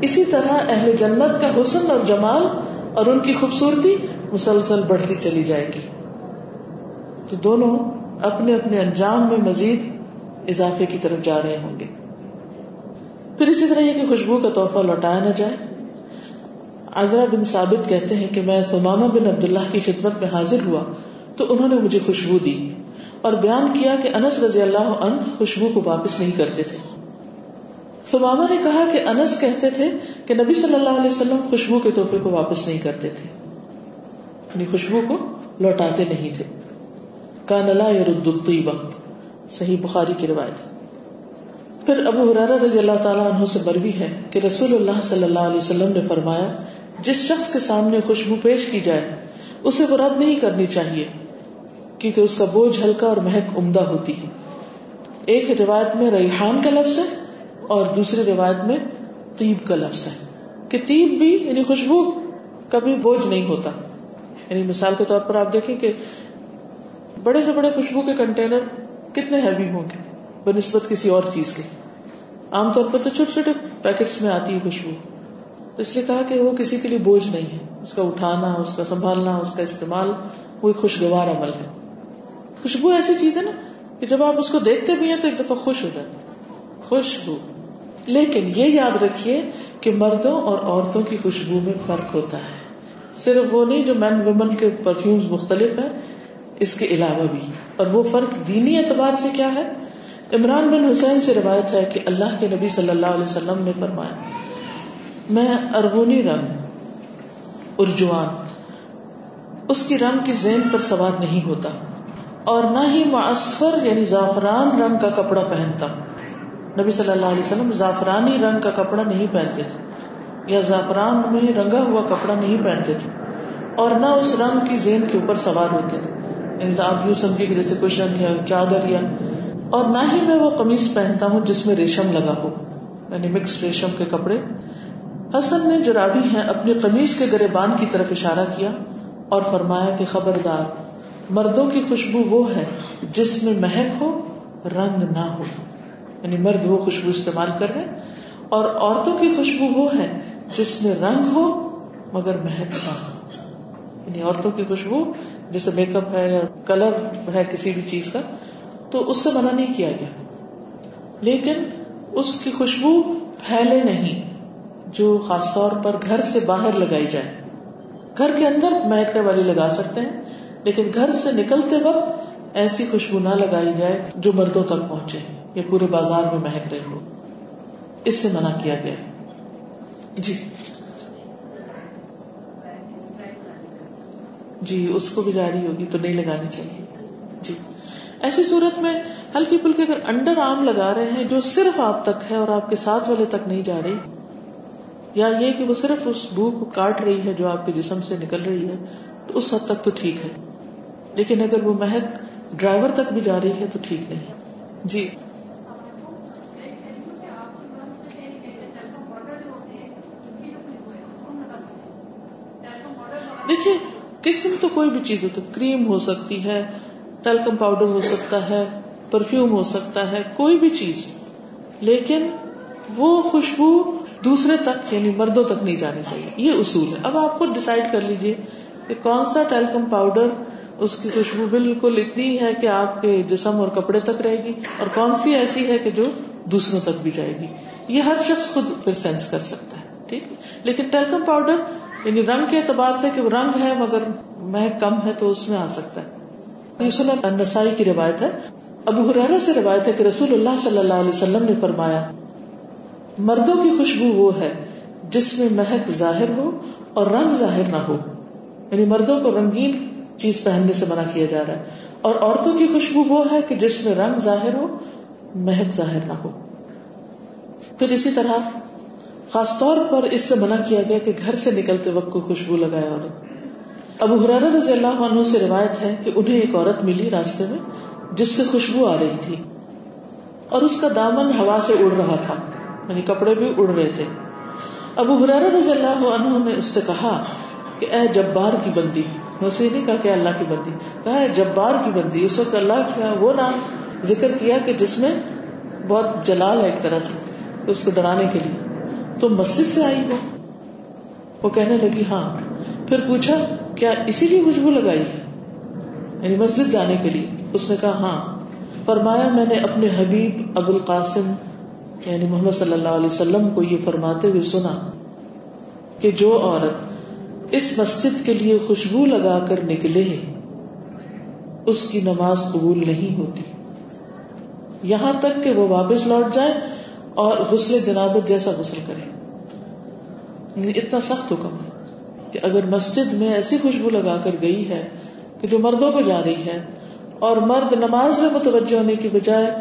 اسی طرح اہل جنت کا حسن اور جمال اور ان کی خوبصورتی مسلسل بڑھتی چلی جائے گی۔ تو دونوں اپنے اپنے انجام میں مزید اضافے کی طرف جا رہے ہوں گے۔ پھر اسی طرح یہ کہ خوشبو کا تحفہ لوٹایا نہ جائے۔ عذرا بن ثابت کہتے ہیں کہ میں ثمامہ بن عبداللہ کی خدمت میں حاضر ہوا تو انہوں نے مجھے خوشبو دی اور بیان کیا کہ انس رضی اللہ عنہ خوشبو کو واپس نہیں کرتے تھے۔ ثمامہ نے کہا کہ انس کہتے تھے کہ نبی صلی اللہ علیہ وسلم خوشبو کے تحفے کو واپس نہیں کرتے تھے۔ یعنی خوشبو کو لوٹاتے نہیں تھے۔ کان لا يرد الطیبہ صحیح بخاری کی روایت پھر ابو حرارہ رضی اللہ تعالیٰ عنہ سے بروی ہے کہ رسول اللہ صلی اللہ علیہ وسلم نے فرمایا، جس شخص کے سامنے خوشبو پیش کی جائے، اسے وہ رد نہیں کرنی چاہیے، کیونکہ اس کا بوجھ ہلکا اور مہک عمدہ ہوتی ہے۔ ایک روایت میں ریحان کا لفظ ہے اور دوسری روایت میں تیب کا لفظ ہے۔ کہ تیب بھی یعنی خوشبو، کبھی بوجھ نہیں ہوتا۔ یعنی مثال کے طور پر آپ دیکھیں کہ بڑے سے بڑے خوشبو کے کنٹینر کتنے ہیوی ہوں گے بہ نسبت کسی اور چیز کے۔ عام طور پر تو چھوٹے چھوٹے پیکٹس میں آتی ہے خوشبو۔ تو اس لیے کہا کہ وہ کسی کے لیے بوجھ نہیں ہے۔ اس کا اٹھانا، اس کا سنبھالنا، اس کا استعمال وہ ایک خوشگوار عمل ہے۔ خوشبو ایسی چیز ہے نا کہ جب آپ اس کو دیکھتے بھی ہیں تو ایک دفعہ خوش ہو جاتے خوشبو۔ لیکن یہ یاد رکھیے کہ مردوں اور عورتوں کی خوشبو میں فرق ہوتا ہے۔ صرف وہ نہیں جو مین ویمن کے پرفیوم مختلف ہیں اس کے علاوہ بھی۔ اور وہ فرق دینی اعتبار سے کیا ہے؟ عمران بن حسین سے روایت ہے کہ اللہ کے نبی صلی اللہ علیہ وسلم نے فرمایا، میں ارغونی رنگ، ارجوان، اس کی رنگ کی زین پر سوار نہیں ہوتا اور نہ ہی معصفر یعنی زعفران رنگ کا کپڑا پہنتا۔ نبی صلی اللہ علیہ وسلم زعفرانی رنگ کا کپڑا نہیں پہنتے تھے یا زعفران میں رنگا ہوا کپڑا نہیں پہنتے تھے اور نہ اس رنگ کی زین کے اوپر سوار ہوتے تھے۔ آپ یوں سمجھے کہ جیسے کشن یا چادر یا اور نہ ہی میں وہ قمیص پہنتا ہوں جس میں ریشم لگا ہو یعنی مکس ریشم کے کپڑے۔ حسن نے جو رابی ہیں اپنی قمیص کے گرے بان کی طرف اشارہ کیا اور فرمایا کہ خبردار، مردوں کی خوشبو وہ ہے جس میں مہک ہو، رنگ نہ ہو۔ یعنی مرد وہ خوشبو استعمال کر رہے اور عورتوں کی خوشبو وہ ہے جس میں رنگ ہو مگر مہک نہ ہو۔ یعنی عورتوں کی خوشبو جیسے میک اپ ہے یا کلر ہے کسی بھی چیز کا، تو اس سے منع نہیں کیا گیا۔ لیکن اس کی خوشبو پھیلے نہیں، جو خاص طور پر گھر سے باہر لگائی جائے۔ گھر کے اندر مہکنے والی لگا سکتے ہیں، لیکن گھر سے نکلتے وقت ایسی خوشبو نہ لگائی جائے جو مردوں تک پہنچے یا پورے بازار میں مہک رہی ہو۔ اس سے منع کیا گیا۔ جی۔ جی اس کو بھی جاری ہوگی تو نہیں لگانی چاہیے۔ جی۔ ایسی صورت میں ہلکی پھلکی اگر انڈر آرم لگا رہے ہیں جو صرف آپ تک ہے اور آپ کے ساتھ والے تک نہیں جا رہی، یا یہ کہ وہ صرف اس بو کو کاٹ رہی ہے جو آپ کے جسم سے نکل رہی ہے، تو اس حد تک تو ٹھیک ہے۔ لیکن اگر وہ مہک ڈرائیور تک بھی جا رہی ہے تو ٹھیک نہیں۔ جی۔ دیکھیے قسم تو کوئی بھی چیز ہوتی کریم ہو سکتی ہے ٹیلکم پاؤڈر ہو سکتا ہے پرفیوم ہو سکتا ہے، کوئی بھی چیز۔ لیکن وہ خوشبو دوسرے تک یعنی مردوں تک نہیں جانی چاہیے۔ یہ اصول ہے۔ اب آپ خود ڈسائڈ کر لیجیے کہ کون سا ٹیلکم پاؤڈر اس کی خوشبو بالکل اتنی ہے کہ آپ کے جسم اور کپڑے تک رہے گی، اور کون سی ایسی ہے کہ جو دوسروں تک بھی جائے گی۔ یہ ہر شخص خود پھر سینس کر سکتا ہے، ٹھیک لیکن ٹیلکم پاؤڈر یعنی رنگ کے اعتبار سے کہ وہ رنگ ہے مگر مہک کم ہے تو اس میں آ سکتا ہے۔ یہ نسائی کی روایت ہے۔ ابو حرارا سے روایت ہے کہ رسول اللہ صلی اللہ علیہ وسلم نے فرمایا، مردوں کی خوشبو وہ ہے جس میں مہک ظاہر ہو اور رنگ ظاہر نہ ہو۔ یعنی مردوں کو رنگین چیز پہننے سے منع کیا جا رہا ہے۔ اور عورتوں کی خوشبو وہ ہے کہ جس میں رنگ ظاہر ہو، مہک ظاہر نہ ہو۔ پھر اسی طرح خاص طور پر اس سے منع کیا گیا کہ گھر سے نکلتے وقت کو خوشبو لگائے عورت ابو حرار رضی اللہ عنہ سے روایت ہے کہ انہیں ایک عورت ملی راستے میں جس سے خوشبو آ رہی تھی اور اس کا دامن ہوا سے اڑ رہا تھا یعنی کپڑے بھی اڑ رہے تھے۔ ابو حرار رضی اللہ عنہ نے اس سے کہا کہ اے جبار کی بندی اسے نہیں کہا کہ اللہ کی بندی، کہا اے جبار کی بندی، اس وقت اللہ کا ہاں وہ نام ذکر کیا کہ جس میں بہت جلال ہے ایک طرح سے، اس کو ڈرانے کے لیے۔ تو مسجد سے آئی ہو وہ کہنے لگی ہاں۔ پھر پوچھا، کیا اسی لیے خوشبو لگائی ہے؟ یعنی مسجد جانے کے لیے۔ اس نے کہا ہاں۔ فرمایا، میں نے اپنے حبیب ابو القاسم یعنی محمد صلی اللہ علیہ وسلم کو یہ فرماتے ہوئے سنا کہ جو عورت اس مسجد کے لیے خوشبو لگا کر نکلے، اس کی نماز قبول نہیں ہوتی۔ یہاں تک کہ وہ واپس لوٹ جائے اور غسل جنابت جیسا غسل کرے یعنی اتنا سخت حکم ہے کہ اگر مسجد میں ایسی خوشبو لگا کر گئی ہے کہ جو مردوں کو جا رہی ہے اور مرد نماز میں متوجہ ہونے کی بجائے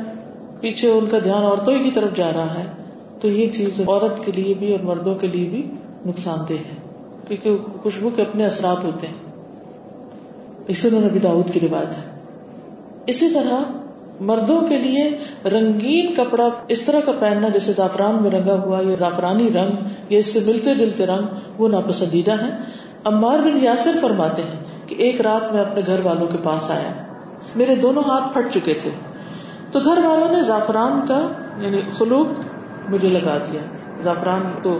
پیچھے ان کا دھیان عورتوں کی طرف جا رہا ہے، تو یہ چیز عورت کے لیے بھی اور مردوں کے لیے بھی نقصان دہ ہے۔ کیونکہ خوشبو کے اپنے اثرات ہوتے ہیں۔ اسے انہوں نے بھی داود کی روایت ہے۔ اسی طرح مردوں کے لیے رنگین کپڑا اس طرح کا پہننا جیسے زعفران میں رنگا ہوا یا زعفرانی رنگ یا اس سے ملتے جلتے رنگ، وہ ناپسندیدہ ہے امار بن یاسر فرماتے ہیں کہ ایک رات میں اپنے گھر والوں کے پاس آیا۔ میرے دونوں ہاتھ پھٹ چکے تھے۔ تو گھر والوں نے زعفران کا یعنی خلوق مجھے لگا دیا۔ زعفران تو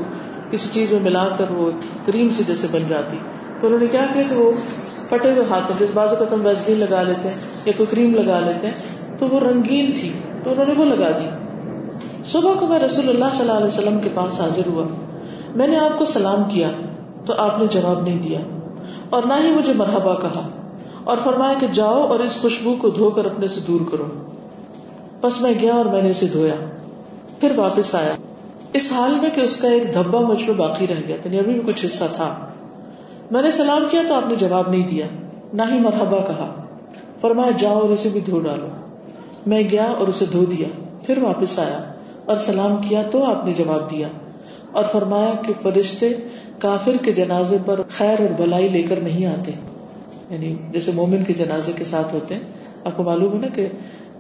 کسی چیز میں ملا کر وہ کریم سی جیسے بن جاتی۔ تو انہوں نے کیا کیا کہ وہ پھٹے ہوئے ہاتھوں جس بازو کا تم ویزلین لگا لیتے ہیں یا کوئی کریم لگا لیتے ہیں۔ تو وہ رنگین تھی تو انہوں نے وہ لگا دی۔ صبح کو میں رسول اللہ صلی اللہ علیہ وسلم کے پاس حاضر ہوا۔ میں نے آپ کو سلام کیا تو آپ نے جواب نہیں دیا۔ اور نہ ہی مجھے مرحبا کہا اور فرمایا کہ جاؤ اور اس خوشبو کو دھو کر اپنے سے دور کرو۔ بس میں گیا اور میں نے اسے دھویا۔ پھر واپس آیا۔ اس حال میں کہ اس کا ایک دھبا مجھ میں باقی رہ گیا یعنی ابھی بھی کچھ حصہ تھا۔ میں نے سلام کیا تو آپ نے جواب نہیں دیا، نہ ہی مرحبا کہا۔ فرمایا جاؤ اور اسے بھی دھو ڈالو۔ میں گیا اور اسے دھو دیا، پھر واپس آیا اور سلام کیا تو آپ نے جواب دیا۔ اور فرمایا کہ فرشتے کافر کے جنازے پر خیر اور بلائی لے کر نہیں آتے۔ یعنی جیسے مومن کے جنازے کے ساتھ ہوتے ہیں۔ آپ کو معلوم ہے نا کہ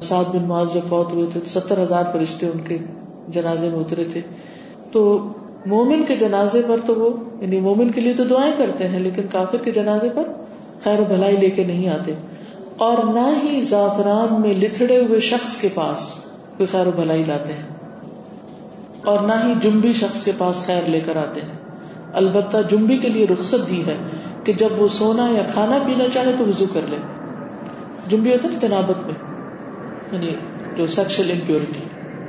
سات بن معاذ جب فوت ہوئے تھے تو ستر ہزار فرشتے ان کے جنازے میں اترے تھے۔ تو مومن کے جنازے پر تو وہ یعنی مومن کے لیے تو دعائیں کرتے ہیں، لیکن کافر کے جنازے پر خیر و بھلائی لے کے نہیں آتے۔ اور نہ ہی زعفران میں لتڑے ہوئے شخص کے پاس کوئی خیر و بھلائی لاتے ہیں اور نہ ہی جمبی شخص کے پاس خیر لے کر آتے ہیں۔ البتہ جمبی کے لیے رخصت دی ہے کہ جب وہ سونا یا کھانا پینا چاہے تو وزو کر لے۔ جمبی ہوتا نا جنابت میں یعنی جو سیکشل امپیورٹی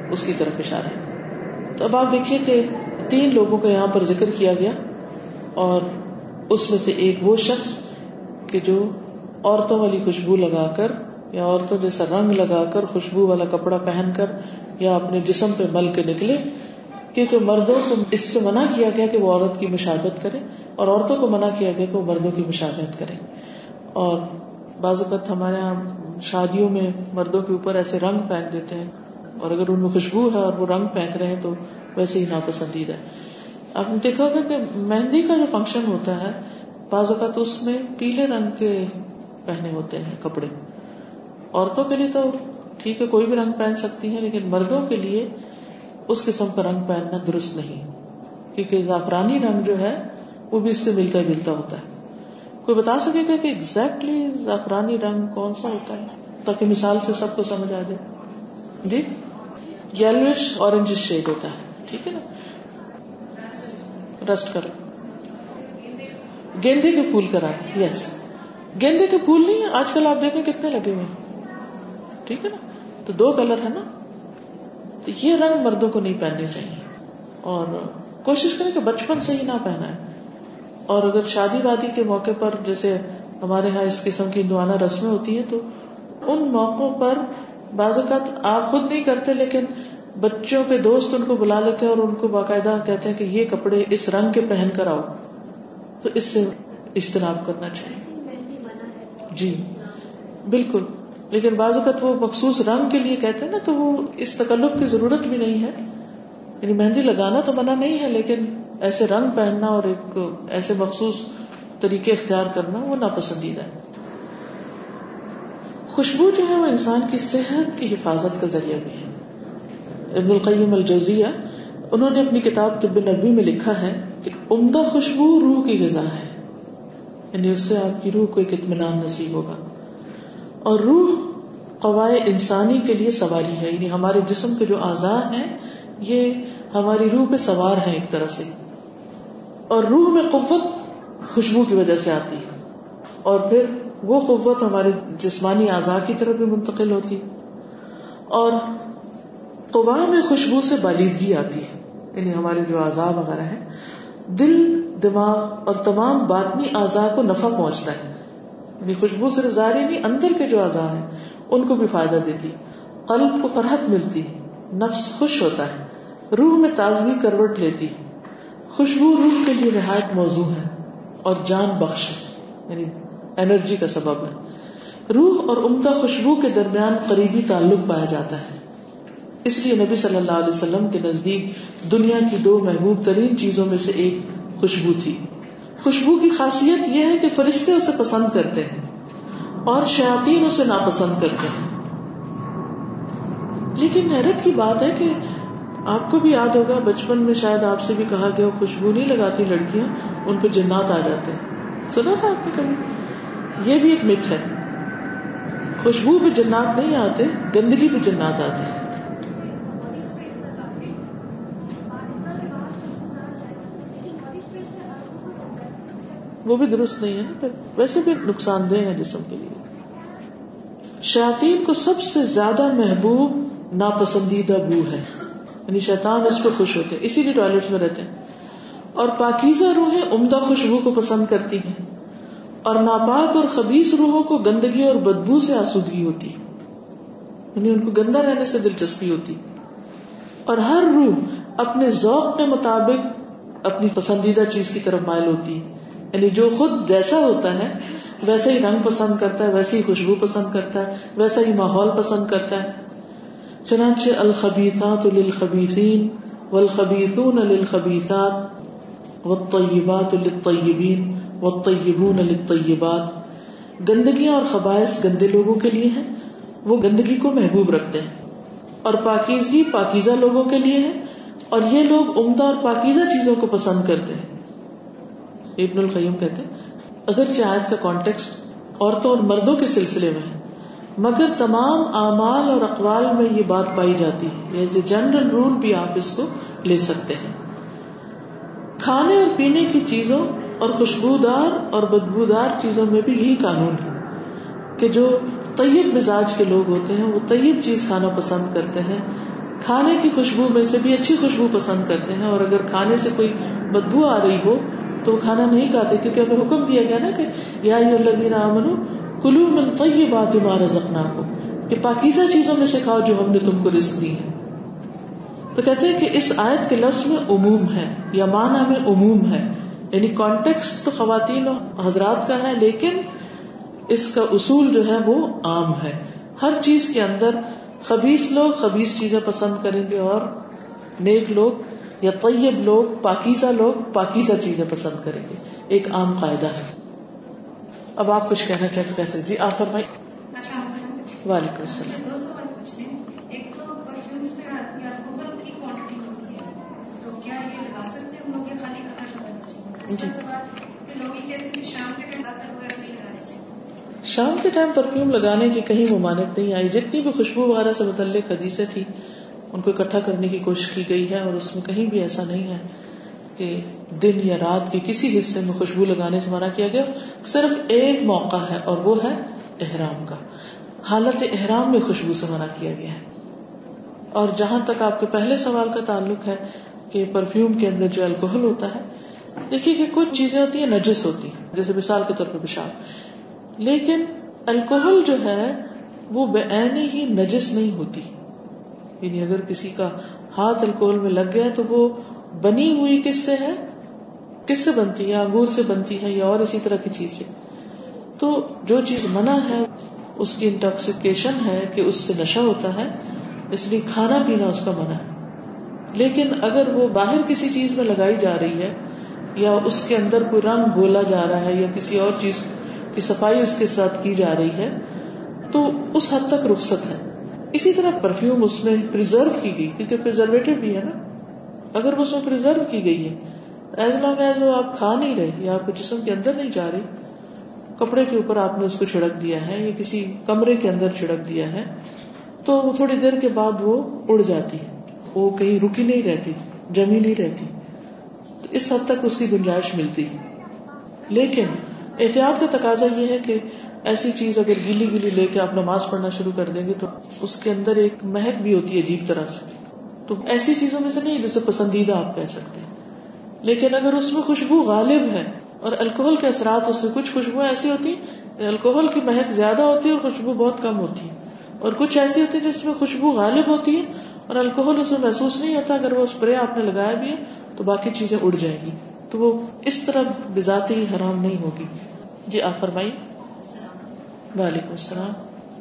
اس کی طرف اشارہ ہے۔ تو اب آپ دیکھیے کہ تین لوگوں کا یہاں پر ذکر کیا گیا اور اس میں سے ایک وہ شخص کہ جو عورتوں والی خوشبو لگا کر یا عورتوں جیسا رنگ لگا کر خوشبو والا کپڑا پہن کر یا اپنے جسم پہ مل کے نکلے کیونکہ مردوں کو اس سے منع کیا گیا کہ وہ عورت کی مشابت کرے اور عورتوں کو منع کیا گیا کہ وہ مردوں کی مشابت کرے۔ اور بعض اوقات ہمارے یہاں شادیوں میں مردوں کے اوپر ایسے رنگ پھینک دیتے ہیں اور اگر ان میں خوشبو ہے اور وہ رنگ پھینک رہے ہیں تو ویسے ہی ناپسندیدہ ہے۔ آپ نے دیکھا ہوگا کہ مہندی کا جو فنکشن ہوتا ہے، بعض اوقات اس میں پیلے رنگ کے پہنے ہوتے ہیں کپڑے۔ عورتوں کے لیے تو ٹھیک ہے، کوئی بھی رنگ پہن سکتی ہیں، لیکن مردوں کے لیے اس قسم کا رنگ پہننا درست نہیں۔ کیونکہ زعفرانی رنگ جو ہے، وہ بھی اس سے ملتا ملتا ہوتا ہے۔ کوئی بتا سکے گا کہ ایگزیکٹلی زعفرانی رنگ کون سا ہوتا ہے؟ تاکہ مثال سے سب کو سمجھ آ جائے۔ جی؟ یلوش اورنج شیڈ ہوتا ہے، ٹھیک ہے نا؟ رسٹ کرو۔ گیندے کے پھول کا رنگ یس گیندے کے پھول نہیں آج کل آپ دیکھیں کتنے لگے ہوئے ٹھیک ہے نا؟ تو دو کلر ہے نا؟ تو یہ رنگ مردوں کو نہیں پہننے چاہیے۔ اور کوشش کریں کہ بچپن سے ہی نہ پہنا ہے اور اگر شادی وادی کے موقع پر جیسے ہمارے یہاں اس قسم کی ہندوانہ رسمیں ہوتی ہیں، تو ان موقعوں پر بعض اوقات آپ خود نہیں کرتے، لیکن بچوں کے دوست ان کو بلا لیتے ہیں اور ان کو باقاعدہ کہتے ہیں کہ یہ کپڑے اس رنگ کے پہن کر آؤ۔ تو اس سے اجتناب کرنا چاہیے۔ جی بالکل۔ لیکن بعض اوقات وہ مخصوص رنگ کے لیے کہتے ہیں نا، تو وہ اس تکلف کی ضرورت بھی نہیں ہے۔ یعنی مہندی لگانا تو منع نہیں ہے، لیکن ایسے رنگ پہننا اور ایک ایسے مخصوص طریقے اختیار کرنا وہ ناپسندیدہ ہے۔ خوشبو جو ہے وہ انسان کی صحت کی حفاظت کا ذریعہ بھی ہے۔ ابن القیم الجوزیہ، انہوں نے اپنی کتاب طب نبی میں لکھا ہے کہ عمدہ خوشبو روح کی غذا ہے۔ یعنی اس سے آپ کی روح کو ایک اطمینان نصیب ہوگا۔ اور روح قوائے انسانی کے لیے سواری ہے یعنی ہمارے جسم کے جو اعضاء ہیں، یہ ہماری روح پہ سوار ہیں ایک طرح سے۔ اور روح میں قوت خوشبو کی وجہ سے آتی ہے۔ اور پھر وہ قوت ہمارے جسمانی اعضاء کی طرف بھی منتقل ہوتی اور قوا میں خوشبو سے بالیدگی آتی ہے یعنی ہمارے جو اعضاء وغیرہ ہیں، دل دماغ اور تمام باطنی اعضاء کو نفع پہنچتا ہے۔ یعنی خوشبو صرف ظاہری نہیں، اندر کے جو اعضاء ہیں، ان کو بھی فائدہ دیتی قلب کو فرحت ملتی نفس خوش ہوتا ہے، روح میں تازگی کروٹ لیتی خوشبو روح کے لیے نہایت موضوع ہے اور جان بخش یعنی انرجی کا سبب ہے۔ روح اور عمدہ خوشبو کے درمیان قریبی تعلق پایا جاتا ہے۔ اس لیے نبی صلی اللہ علیہ وسلم کے نزدیک دنیا کی دو محبوب ترین چیزوں میں سے ایک خوشبو تھی۔ خوشبو کی خاصیت یہ ہے کہ فرشتے اسے پسند کرتے ہیں اور شاطین اسے ناپسند کرتے ہیں۔ لیکن حیرت کی بات ہے کہ آپ کو بھی یاد ہوگا، بچپن میں شاید آپ سے بھی کہا گیا خوشبو نہیں لگاتی لڑکیاں، ان پہ جنات آ جاتے ہیں۔ سنا تھا آپ نے کبھی؟ یہ بھی ایک مت ہے۔ خوشبو پہ جنات نہیں آتے، گندگی پہ جنات آتے ہیں۔ وہ بھی درست نہیں ہے ویسے بھی نقصان دہ ہے جسم کے لیے۔ شاطین کو سب سے زیادہ محبوب ناپسندیدہ بو ہے۔ یعنی شیطان اس پہ خوش ہوتے اسی لیے ٹوائلٹ میں رہتے ہیں۔ اور پاکیزہ روحیں عمدہ خوشبو کو پسند کرتی ہیں۔ اور ناپاک اور خبیص روحوں کو گندگی اور بدبو سے آسودگی ہوتی یعنی ان کو گندا رہنے سے دلچسپی ہوتی اور ہر روح اپنے ذوق کے مطابق اپنی پسندیدہ چیز کی طرف مائل ہوتی یعنی جو خود جیسا ہوتا ہے ویسا ہی رنگ پسند کرتا ہے ویسے ہی خوشبو پسند کرتا ہے، ویسا ہی ماحول پسند کرتا ہے۔ چنانچہ الخبیثات للخبیثین والخبیثون للخبیثات والطیبات للطیبین والطیبون للطیبات۔ گندگیاں اور خبائث گندے لوگوں کے لیے ہیں، وہ گندگی کو محبوب رکھتے ہیں۔ اور پاکیزگی پاکیزہ لوگوں کے لیے ہے، اور یہ لوگ عمدہ اور پاکیزہ چیزوں کو پسند کرتے ہیں۔ ابن القیم کہتے ہیں، اگر آیت کا کانٹیکس عورتوں اور مردوں کے سلسلے میں ہے، مگر تمام اعمال اور اقوال میں یہ بات پائی جاتی ہے ایز اے جنرل رول بھی آپ اس کو لے سکتے ہیں۔ کھانے اور پینے کی چیزوں اور خوشبودار اور بدبودار چیزوں میں بھی یہی قانون ہے کہ جو طیب مزاج کے لوگ ہوتے ہیں، وہ طیب چیز کھانا پسند کرتے ہیں۔ کھانے کی خوشبو میں سے بھی اچھی خوشبو پسند کرتے ہیں، اور اگر کھانے سے کوئی بدبو آ رہی ہو تو وہ کھانا نہیں کھاتے، کیونکہ ہمیں حکم دیا گیا نا کہ یا کلو من طیبات ما رزقناکم، کہ پاکیزہ چیزوں میں سے کھاؤ جو ہم نے تم کو رزق دی ہے تو کہتے ہیں کہ اس آیت کے لفظ میں عموم ہے، یا معنی میں عموم ہے۔ یعنی کانٹیکس تو خواتین حضرات کا ہے، لیکن اس کا اصول جو ہے وہ عام ہے۔ ہر چیز کے اندر خبیص لوگ خبیص چیزیں پسند کریں گے اور نیک لوگ یا طیب لوگ پاکیزہ لوگ پاکیزہ چیزیں پسند کریں گے۔ ایک عام قاعدہ ہے۔ اب آپ کچھ کہنا چاہتے کیسے جی آپ فرمائی وعلیکم السلام۔ شام کے ٹائم پرفیوم لگانے کی کہیں ممانت نہیں آئی۔ جتنی بھی خوشبو وغیرہ سے متعلق حدیثیں تھی ان کو اکٹھا کرنے کی کوشش کی گئی ہے اور اس میں کہیں بھی ایسا نہیں ہے کہ دن یا رات کے کسی حصے میں خوشبو لگانے سے منع کیا گیا۔ صرف ایک موقع ہے اور وہ ہے احرام کا۔ حالت احرام میں خوشبو سے منع کیا گیا ہے۔ اور جہاں تک آپ کے پہلے سوال کا تعلق ہے کہ پرفیوم کے اندر جو الکوہل ہوتا ہے، دیکھیے کہ کچھ چیزیں ہوتی ہیں، نجس ہوتی جیسے مثال کے طور پہ پیشاب۔ لیکن الکوہل جو ہے، وہ بے ہی نجس نہیں ہوتی۔ یعنی اگر کسی کا ہاتھ الکوہل میں لگ گیا تو وہ بنی ہوئی کس سے ہے؟ کس سے بنتی ہے؟ انگور سے بنتی ہے یا اور اسی طرح کی چیز سے؟ تو جو چیز منع ہے، اس کی انٹاکسیکیشن ہے کہ اس سے نشہ ہوتا ہے، اس لیے کھانا پینا اس کا منع ہے۔ لیکن اگر وہ باہر کسی چیز میں لگائی جا رہی ہے، یا اس کے اندر کوئی رنگ گولا جا رہا ہے، یا کسی اور چیز کی صفائی اس کے ساتھ کی جا رہی ہے، تو اس حد تک رخصت ہے۔ اسی طرح پرفیوم اس میں پرزرو کی گئی، کیونکہ پرزرویٹو بھی ہے نا۔ اگر وہ اس میں پرزرو کی گئی ہے ایز لانگ ایز وہ آپ کھا نہیں رہے یا آپ کے جسم کے اندر نہیں جا رہی، کپڑے کے اوپر آپ نے اس کو چھڑک دیا ہے یا کسی کمرے کے اندر چھڑک دیا ہے، تو وہ تھوڑی دیر کے بعد وہ اڑ جاتی ہے۔ وہ کہیں رکی نہیں رہتی، جمی نہیں رہتی۔ تو اس حد تک اس کی گنجائش ملتی ہے۔ لیکن احتیاط کا تقاضا یہ ہے کہ ایسی چیز اگر گیلی گیلی لے کے آپ نماز پڑھنا شروع کر دیں گے تو اس کے اندر ایک مہک بھی ہوتی ہے عجیب طرح سے۔ تو ایسی چیزوں میں سے نہیں جسے پسندیدہ آپ کہہ سکتے ہیں۔ لیکن اگر اس میں خوشبو غالب ہے اور الکوہل کے اثرات اس میں کچھ خوشبو ایسی ہوتی ہیں الکوہل کی مہک زیادہ ہوتی ہے اور خوشبو بہت کم ہوتی ہے۔ اور کچھ ایسی ہوتی ہے جس میں خوشبو غالب ہوتی ہے اور الکوہل اس میں محسوس نہیں ہوتا، اگر وہ اسپرے آپ نے لگایا بھی ہے تو باقی چیزیں اڑ جائیں گی۔ تو وہ اس طرح بذات ہی حرام نہیں ہوگی۔ جی آپ فرمائیے۔ وعلیکم السلام۔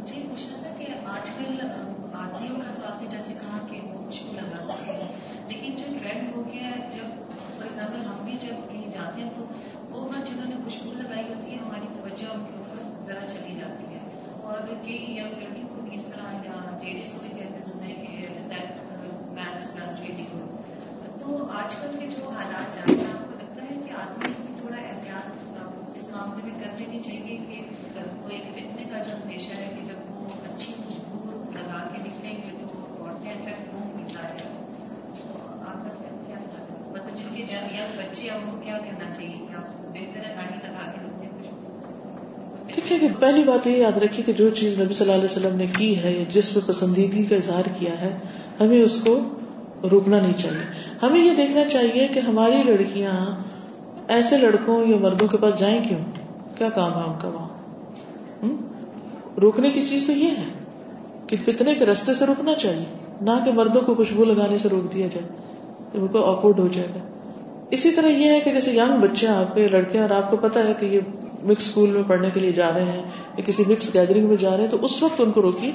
جی پوچھنا تھا کہ آج کل آدمیوں کا تو آپ نے جیسے کہا کہ وہ خوشبو لگا سکتے ہیں، لیکن جو ٹرینڈ ہو گیا ہے، جب فار ایگزامپل ہم بھی جب کہیں جاتے ہیں تو وہ وقت جنہوں نے خوشبو لگائی ہوتی ہے، ہماری توجہ ان کے اوپر ذرا چلی جاتی ہے۔ اور کئی ینگ لڑکیوں کو بھی اس طرح، یا لیڈیز کو بھی کہتے سنے کہ مینس مینس ویڈی تو آج کل کے جو حالات جا رہے ہیں آپ کو لگتا ہے کہ آدمی کو تھوڑا احتیاط اس معاملے میں کر لینی چاہیے کہ وہ ایک فتنے کا جو اندیشہ ہے کہ جب وہ اچھی خوشبو لگا کے نکلیں گے تو عورتیں افیکٹ ہوں ملتا ہے تو آپ کا کیا مطلب جن کے جن یا بچے اب وہ کیا کرنا چاہیے کہ آپ بہتر ہے گاڑی لگا کے رکھتے ٹھیک ہے کہ پہلی بات یہ یاد رکھیے کہ جو چیز نبی صلی اللہ علیہ وسلم نے کی ہے یا جس میں پسندیدگی کا اظہار کیا ہے، ہمیں اس کو روکنا نہیں چاہیے۔ ہمیں یہ دیکھنا چاہیے کہ ہماری لڑکیاں ایسے لڑکوں یا مردوں کے پاس جائیں کیوں؟ کیا کام ہے ان کا وہاں؟ روکنے کی چیز تو یہ ہے کہ فتنے کے رستے سے روکنا چاہیے، نہ کہ مردوں کو خوشبو لگانے سے روک دیا جائے، تو ان کو آکورڈ ہو جائے گا۔ اسی طرح یہ ہے کہ جیسے ینگ بچے آپ کے لڑکے اور آپ کو پتا ہے کہ یہ مکس اسکول میں پڑھنے کے لیے جا رہے ہیں یا کسی مکس گیدرنگ میں جا رہے ہیں، تو اس وقت ان کو روکیے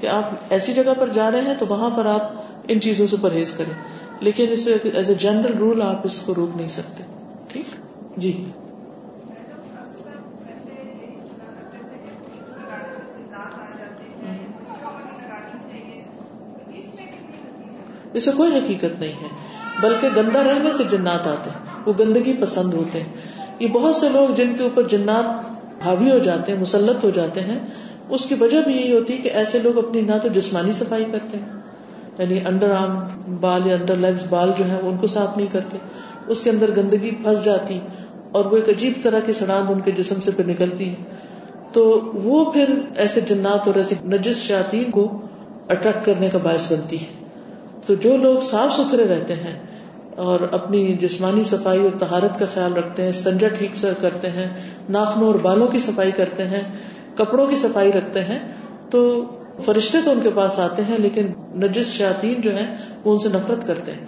کہ آپ ایسی جگہ پر جا رہے ہیں تو وہاں پر آپ ان چیزوں سے پرہیز کریں۔ لیکن اس ایز اے جنرل رول آپ اس کو روک نہیں سکتے۔ ٹھیک؟ جی۔ اسے کوئی حقیقت نہیں ہے، بلکہ گندا رہنے سے جنات آتے ہیں، وہ گندگی پسند ہوتے ہیں۔ یہ بہت سے لوگ جن کے اوپر جنات حاوی ہو جاتے ہیں، مسلط ہو جاتے ہیں، اس کی وجہ بھی یہی ہوتی ہے کہ ایسے لوگ اپنی نہ تو جسمانی صفائی کرتے ہیں۔ یعنی انڈر آرم بال یا انڈر لیگس بال جو ہے وہ ان کو صاف نہیں کرتے۔ اس کے اندر گندگی پھنس جاتی اور وہ ایک عجیب طرح کی سڑان ان کے جسم سے پھر نکلتی ہے تو وہ پھر ایسے جنات اور ایسے نجس شاطین کو اٹریکٹ کرنے کا باعث بنتی ہے تو جو لوگ صاف ستھرے رہتے ہیں اور اپنی جسمانی صفائی اور تہارت کا خیال رکھتے ہیں، استنجا ٹھیک سے کرتے ہیں، ناخنوں اور بالوں کی صفائی کرتے ہیں، کپڑوں کی صفائی رکھتے ہیں۔ تو فرشتے تو ان کے پاس آتے ہیں، لیکن نجس شاطین جو ہیں، وہ ان سے نفرت کرتے ہیں۔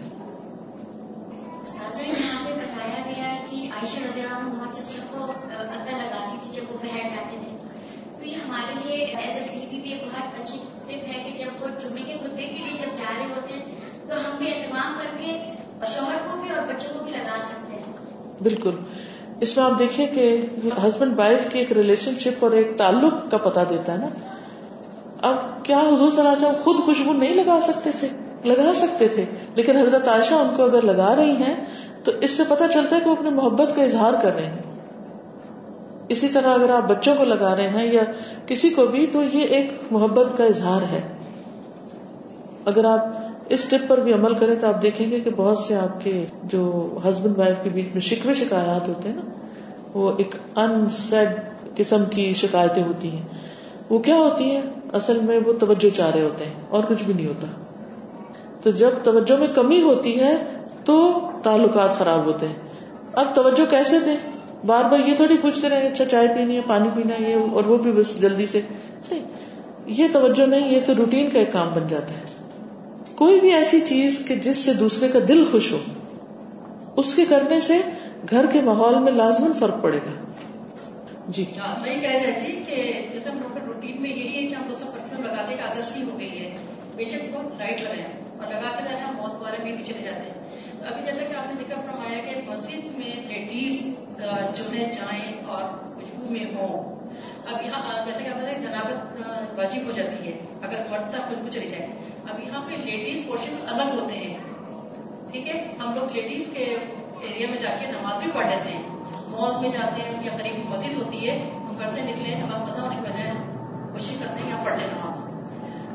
جمعے کے خطبے کے لیے جب جا رہے ہوتے ہیں، تو ہم بھی اہتمام کر کے شوہر کو بھی اور بچوں کو بھی لگا سکتے ہیں۔ بالکل۔ اس میں آپ دیکھیں کہ ہسبینڈ وائف کی ایک ریلیشن شپ اور ایک تعلق کا پتا دیتا ہے نا۔ اب کیا حضور صلی اللہ علیہ وسلم خود خوشبو نہیں لگا سکتے تھے؟ لگا سکتے تھے۔ لیکن حضرت عائشہ ان کو اگر لگا رہی ہیں تو اس سے پتا چلتا ہے کہ وہ اپنے محبت کا اظہار کر رہے ہیں۔ اسی طرح اگر آپ بچوں کو لگا رہے ہیں یا کسی کو بھی تو یہ ایک محبت کا اظہار ہے۔ اگر آپ اس ٹپ پر بھی عمل کریں تو آپ دیکھیں گے کہ بہت سے آپ کے جو ہسبینڈ وائف کے بیچ میں شکوے شکایات ہوتے ہیں نا، وہ ایک ان سیڈ قسم کی شکایتیں ہوتی ہیں۔ وہ کیا ہوتی ہیں؟ اصل میں وہ توجہ چاہ رہے ہوتے ہیں اور کچھ بھی نہیں ہوتا۔ تو جب توجہ میں کمی ہوتی ہے تو تعلقات خراب ہوتے ہیں۔ اب توجہ کیسے دیں؟ بار بار یہ تھوڑی پوچھتے رہے اچھا چائے پینی ہے، پانی پینا ہے، یہ اور وہ بھی بس جلدی سے۔ یہ توجہ نہیں، یہ تو روٹین کا ایک کام بن جاتا ہے۔ کوئی بھی ایسی چیز کہ جس سے دوسرے کا دل خوش ہو، اس کے کرنے سے گھر کے ماحول میں لازمن فرق پڑے گا۔ جی۔ ہاں، میں یہ کہہ رہی تھی کہ جیسے ہم لوگ کا روٹین میں یہی ہے کہ ہم لوگ سب پرفیوم لگانے کا عادت سی ہو گئی ہے۔ بے شک وہ لائٹ لگائے اور لگا کے جانا ہم بہت بارے میں بھی چلے جاتے ہیں۔ ابھی جیسا کہ آپ نے ذکر فرمایا کہ مسجد میں لیڈیز جو ہے جائیں اور خوشبو میں ہوں اب یہاں، جیسے کہ آپ نے جنابت واجب ہو جاتی ہے، اگر مرتا خوشبو چلی جائے۔ اب یہاں پہ لیڈیز پورشن الگ ہوتے ہیں۔ ٹھیک ہے؟ ہم لوگ لیڈیز کے ایریا میں جا کے نماز بھی پڑھ لیتے ہیں۔ مال میں جاتے ہیں یا قریب مسجد ہوتی ہے، ہم گھر سے نکلے نماز قضا ہونے کے بجائے کوشش کرتے ہیں یا پڑھ لیں نماز۔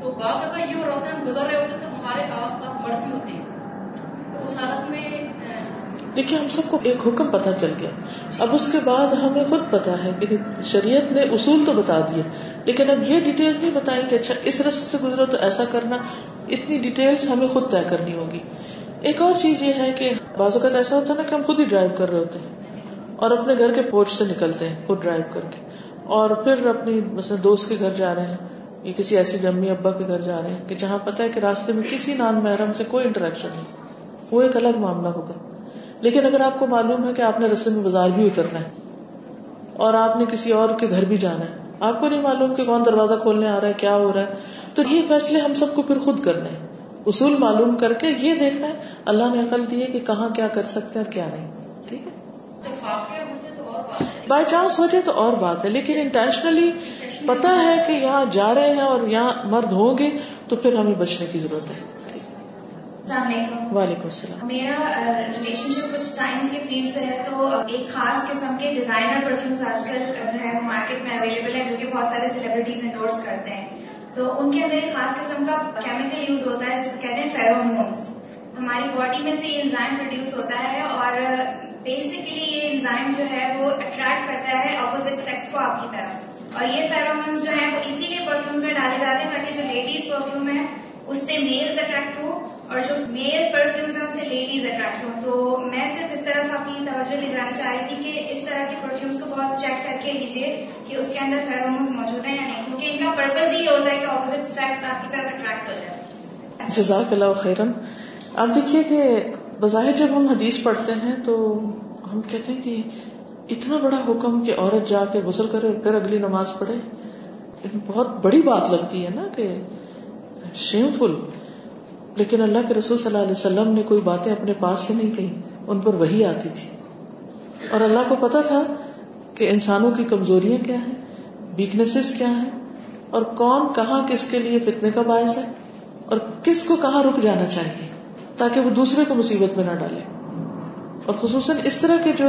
تو بعض دفعہ یہ ہو رہا ہوتا ہے، ہم گزر رہے ہوتے تو ہمارے آس پاس مرد بھی ہوتے ہیں۔ تو اس حالت میں دیکھیے، ہم سب کو ایک حکم پتہ چل گیا۔ اب اس کے بعد ہمیں خود پتا ہے کہ شریعت نے اصول تو بتا دیے، لیکن اب یہ ڈیٹیلز نہیں بتائیں کہ اچھا اس رستے سے گزرو تو ایسا کرنا، اتنی ڈیٹیلز ہمیں خود طے کرنی ہوگی۔ ایک اور چیز یہ ہے کہ بعض اوقات ایسا ہوتا ہے نا کہ ہم خود ہی ڈرائیو کر رہے ہوتے ہیں اور اپنے گھر کے پوچھ سے نکلتے ہیں، خود ڈرائیو کر کے۔ اور پھر اپنی، مثلا دوست کے گھر جا رہے ہیں، یا کسی ایسی امی ابا کے گھر جا رہے ہیں کہ جہاں پتا ہے کہ راستے میں کسی نان محرم سے کوئی انٹریکشن نہیں، وہ ایک الگ معاملہ ہوگا۔ لیکن اگر آپ کو معلوم ہے کہ آپ نے رستے میں بازار بھی اترنا ہے اور آپ نے کسی اور کے گھر بھی جانا ہے، آپ کو نہیں معلوم کہ کون دروازہ کھولنے آ رہا ہے، کیا ہو رہا ہے، تو یہ فیصلے ہم سب کو پھر خود کرنے ہیں۔ اصول معلوم کر کے یہ دیکھنا ہے، اللہ نے عقل دی ہے کہ کہاں کیا کر سکتے ہیں اور کیا نہیں۔ ٹھیک ہے؟ بائی چانس ہو جائے تو اور بات ہے، لیکن انٹینشنلی پتا ہے کہ یہاں جا رہے ہیں اور یہاں مرد ہوں گے، تو پھر ہمیں بچنے کی ضرورت ہے۔ السلام علیکم۔ وعلیکم السلام۔ میرا ریلیشن شپ کچھ سائنس کے فیلڈ سے ہے تو ایک خاص قسم کے ڈیزائنر پرفیومز آج کل جو ہے وہ مارکیٹ میں اویلیبل ہے جو کہ بہت سارے سیلیبریٹیز انڈورس کرتے ہیں۔ تو ان کے اندر ایک خاص قسم کا کیمیکل یوز ہوتا ہے جس کو کہتے ہیں فیرومونس ہماری باڈی میں سے یہ انزائم پروڈیوس ہوتا ہے اور بیسکلی یہ انزائم جو ہے وہ اٹریکٹ کرتا ہے اپوزٹ سیکس کو آپ کی طرف۔ اور یہ فیرومونس جو ہے وہ اسی لیے پرفیومز میں ڈالے جاتے ہیں تاکہ جو لیڈیز پرفیوم ہے اس سے میلز اٹریکٹ ہو اور جو میل پرفیومز ہیں، اس سے لیڈیز اٹریکٹ ہوں۔ تو میں صرف اس طرف آپ کی توجہ لے جانا چاہ رہی تھی کہ اس طرح کے پرفیومز کو بہت چیک کر کے لیجیے کہ اس کے اندر فیروموز موجود ہیں یا نہیں۔ کیونکہ ان کا پرپز ہی ہوتا ہے کہ اپوزٹ سیکس آپ کی طرف اٹریکٹ ہو جائے۔ جزاک اللہ خیرن آپ دیکھیے کہ بظاہر جب ہم حدیث پڑھتے ہیں تو ہم کہتے ہیں کہ اتنا بڑا حکم کہ عورت جا کے غسل کرے اور پھر اگلی نماز پڑھے بہت بڑی بات لگتی ہے نا کہ شیم فل لیکن اللہ کے رسول صلی اللہ علیہ وسلم نے کوئی باتیں اپنے پاس سے نہیں کہی ان پر وہی آتی تھی۔ اور اللہ کو پتا تھا کہ انسانوں کی کمزوریاں کیا ہیں ویکنیسز کیا ہیں، اور کون کہاں کس کے لیے فتنے کا باعث ہے، اور کس کو کہاں رک جانا چاہیے تاکہ وہ دوسرے کو مصیبت میں نہ ڈالے۔ اور خصوصاً اس طرح کے جو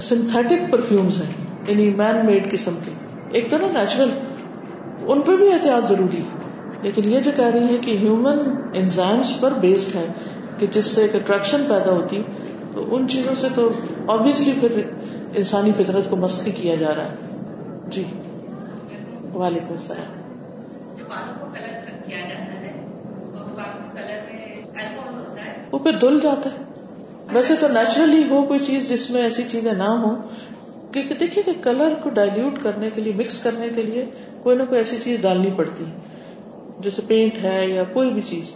سنتھیٹک پرفیومز ہیں یعنی مین میڈ قسم کے، ایک تو نا نیچرل ان پہ بھی احتیاط ضروری ہے۔ لیکن یہ جو کہہ رہی ہے کہ ہیومن انزائمس پر بیسڈ ہے کہ جس سے ایک اٹریکشن پیدا ہوتی تو ان چیزوں سے تو آبیسلی پھر انسانی فطرت کو مست کیا جا رہا ہے۔ جی۔ وعلیکم السلام۔ وہ پھر دھل جاتا ہے۔ ویسے تو نیچرلی ہو کوئی چیز جس میں ایسی چیزیں نہ ہو کیونکہ دیکھیے کہ کلر کو ڈائلوٹ کرنے کے لیے مکس کرنے کے لیے کوئی نہ کوئی ایسی چیز ڈالنی پڑتی۔ ہے جیسے پینٹ ہے یا کوئی بھی چیز۔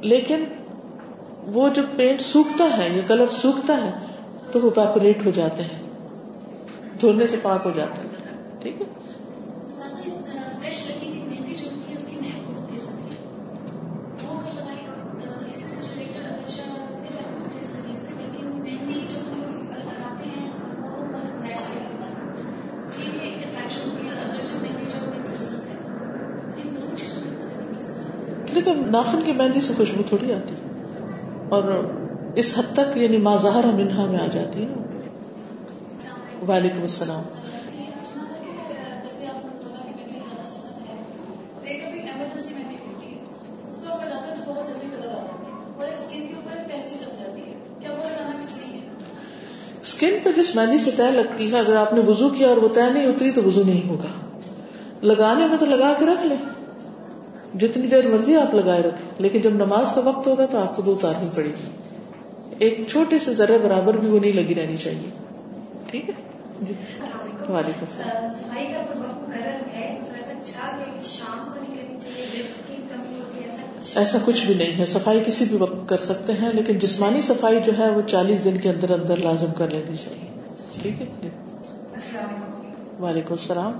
لیکن وہ جب پینٹ سوکھتا ہے یا کلر سوکھتا ہے، تو وہ ویپوریٹ ہو جاتے ہیں۔ دھونے سے پاک ہو جاتا ہے ٹھیک ہے؟ لیکن ناخن کی مہندی سے خوشبو تھوڑی آتی اور اس حد تک یعنی ماظہر منہا میں آ جاتی ہے وعلیکم السلام۔ اسکن پہ جس مہندی سے طے لگتی ہے، اگر آپ نے وزو کیا اور وہ طے نہیں اتری تو وزو نہیں ہوگا۔ لگانے میں تو لگا کے رکھ لیں۔ جتنی دیر مرضی آپ لگائے رکھے لیکن جب نماز کا وقت ہوگا تو آپ کو دو اتارنی پڑے گی۔ ایک چھوٹے سے ذرے برابر بھی وہ نہیں لگی رہنی چاہیے۔ ٹھیک ہے؟ جی۔ وعلیکم السلام۔ ایسا کچھ۔ بھی نہیں ہے۔ صفائی کسی بھی وقت کر سکتے ہیں لیکن جسمانی صفائی جو ہے وہ چالیس دن کے اندر اندر لازم کر لینی چاہیے۔ ٹھیک ہے؟ علیکم۔ وعلیکم السلام۔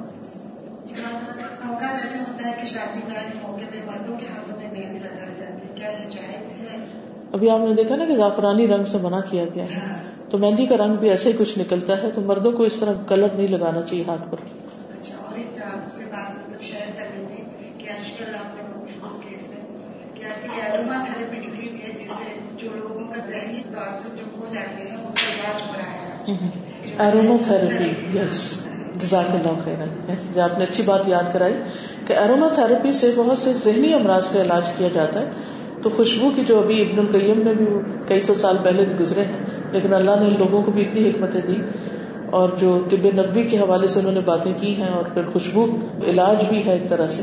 اوقات ایسا ہوتا ہے کہ شادی بیاہ کے موقع پہ مردوں کے ہاتھوں میں مہندی لگائی جاتی ہے کیا یہ جائز ہے؟ ابھی آپ نے دیکھا نا کہ زعفرانی رنگ سے منع کیا گیا ہے۔ تو مہندی کا رنگ بھی ایسے ہی کچھ نکلتا ہے تو مردوں کو اس طرح کلر نہیں لگانا چاہیے ہاتھ پر۔ اچھا اور ایک آپ سے بات مطلب شیئر کر رہی تھی کہ آج کل آپ نے خوشبو کیس ہے کہ آج کل ایروما تھراپی نکلی ہوئی ہے جس سے جو لوگوں کا ذہنی تعصب جو ہو جاتے ہیں ان کا علاج ہو رہا ہے ایروما تھراپی یس۔ جزاک اللہ خیر جو آپ نے اچھی بات یاد کرائی کہ ایروما تھراپی سے بہت سے ذہنی امراض کا علاج کیا جاتا ہے۔ تو خوشبو کی جو ابھی ابن القیم نے بھی کئی سو سال پہلے بھی گزرے ہیں لیکن اللہ نے لوگوں کو بھی اتنی حکمتیں دی۔ اور جو طب نبی کے حوالے سے انہوں نے باتیں کی ہیں اور پھر خوشبو علاج بھی ہے ایک طرح سے۔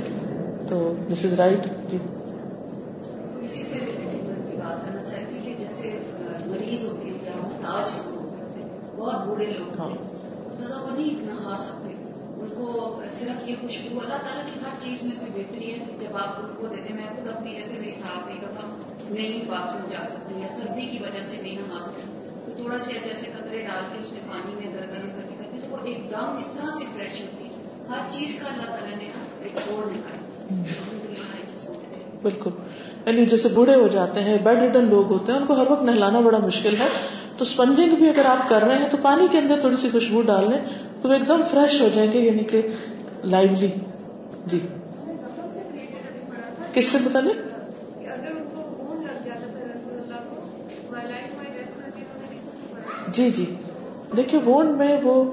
تو دس از رائٹ؟ جی۔ اسی سے بات کرنا چاہتی ہوں کہ جیسے مریض ہوتے ہیں یا محتاج بہت بوڑھے لوگ ہاں سکتے ان کو صرف یہ خوشبو، اللہ تعالیٰ کی ہر چیز میں کوئی بہتری ہے۔ جب آپ ان کو دیتے میں خود اپنی ایسے میری سانس نہیں کرتا نہیں باتھ روم جا سکتے یا سردی کی وجہ سے نہیں نہا سکتے۔ تو تھوڑا سا جیسے قطرے ڈال کے اس میں پانی میں گرم کر کے کرتے تو وہ ایک دم اس طرح سے فریش ہوتی ہے۔ ہر چیز کا اللہ تعالیٰ نے نا ایک توڑ نکالا۔ بالکل۔ یعنی جیسے بوڑھے ہو جاتے ہیں، بیڈ ریٹن لوگ ہوتے ہیں، ان کو ہر وقت نہلانا بڑا مشکل ہے۔ تو اسپنجنگ بھی اگر آپ کر رہے ہیں تو پانی کے اندر تھوڑی سی خوشبو ڈال لیں۔ تو وہ ایک دم فریش ہو جائیں گے یعنی کہ لائولی جی۔ کس سے بتا لیں جی جی۔ دیکھیے وونڈ میں وہ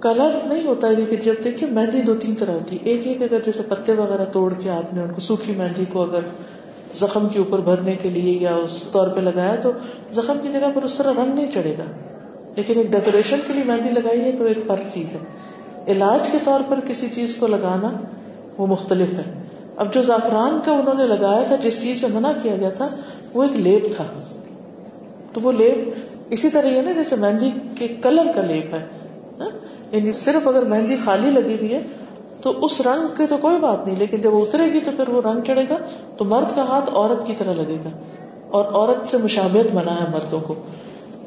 کلر نہیں ہوتا ہے کہ جب دیکھیے مہندی دو تین طرح ہوتی ہے ایک ایک اگر جیسے پتے وغیرہ توڑ کے آپ نے ان کو سوکھی مہندی کو اگر زخم کے اوپر بھرنے کے لیے یا اس طور پہ لگایا، تو زخم کی جگہ پر اس طرح رنگ نہیں چڑھے گا۔ لیکن ایک ڈیکوریشن کے لیے مہندی لگائی ہے تو ایک فرق چیز ہے۔ علاج کے طور پر کسی چیز کو لگانا وہ مختلف ہے۔ اب جو زعفران کا انہوں نے لگایا تھا، جس چیز سے منع کیا گیا تھا، وہ ایک لیپ تھا۔ تو وہ لیپ اسی طرح ہے نا، جیسے مہندی کے کلر کا لیپ ہے۔ ہاں؟ یعنی صرف اگر مہندی خالی لگی ہوئی ہے تو اس رنگ کی تو کوئی بات نہیں، لیکن جب وہ اترے گی تو پھر وہ رنگ چڑھے گا تو مرد کا ہاتھ عورت کی طرح لگے گا۔ اور عورت سے مشابت بنا ہے مردوں کو۔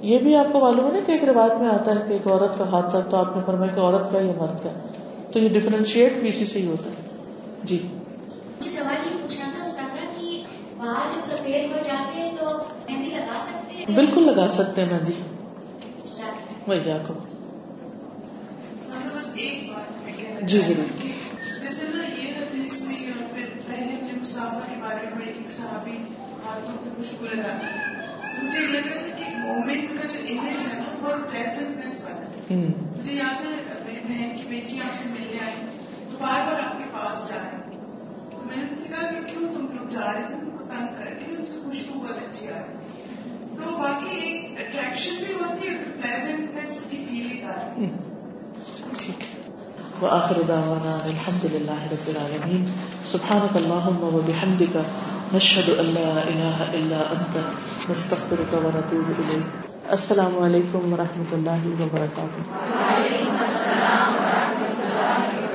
یہ بھی آپ کو معلوم ہے نا کہ ایک روایت میں آتا ہے کہ ایک عورت کا ہاتھ تھا تو آپ نے فرمایا کہ عورت کا یا مرد کا۔ تو یہ ڈفرینشیٹ بھی اسی سے ہی ہوتا ہے۔ جی۔ سوال یہ پوچھنا تھا استاذہ کہ باہر جب سفید ہو جاتے ہیں تو مہندی لگا سکتے ہیں؟ بالکل لگا سکتے ہیں مہندی۔ وہی کو بس ایک بات میں کہنا جی ضرور۔ جیسے نا یہ حدیث میں اور پھر پہلے اپنے مسافہ کے بارے میں پڑھی کہ صحابی ہاتھوں پہ خوشبو لگا مجھے یہ لگ رہا تھا کہ مومن کا جو امیج ہے نا بہت پلیزنٹنس والا ہے۔ مجھے یاد ہے میری بہن کی بیٹی آپ سے ملنے آئی۔ تو بار بار آپ کے پاس جا رہی تھی تو میں نے ان سے کہا کہ کیوں تم لوگ جا رہے تھے؟ ان کو تنگ کر کے ان سے خوشبو بہت اچھی آ رہی تھی تو باقی ایک اٹریکشن بھی ہوتی ہے پلیزنٹنس کی فیلنگ آ رہی ہے ٹھیک وآخر دعوانا الحمد لله رب العالمين سبحانك اللهم وبحمدك نشهد أن لا إله إلا أنت نستغفرك ونتوب إليك السلام عليكم ورحمة الله وبركاته وعليكم السلام ورحمة الله وبركاته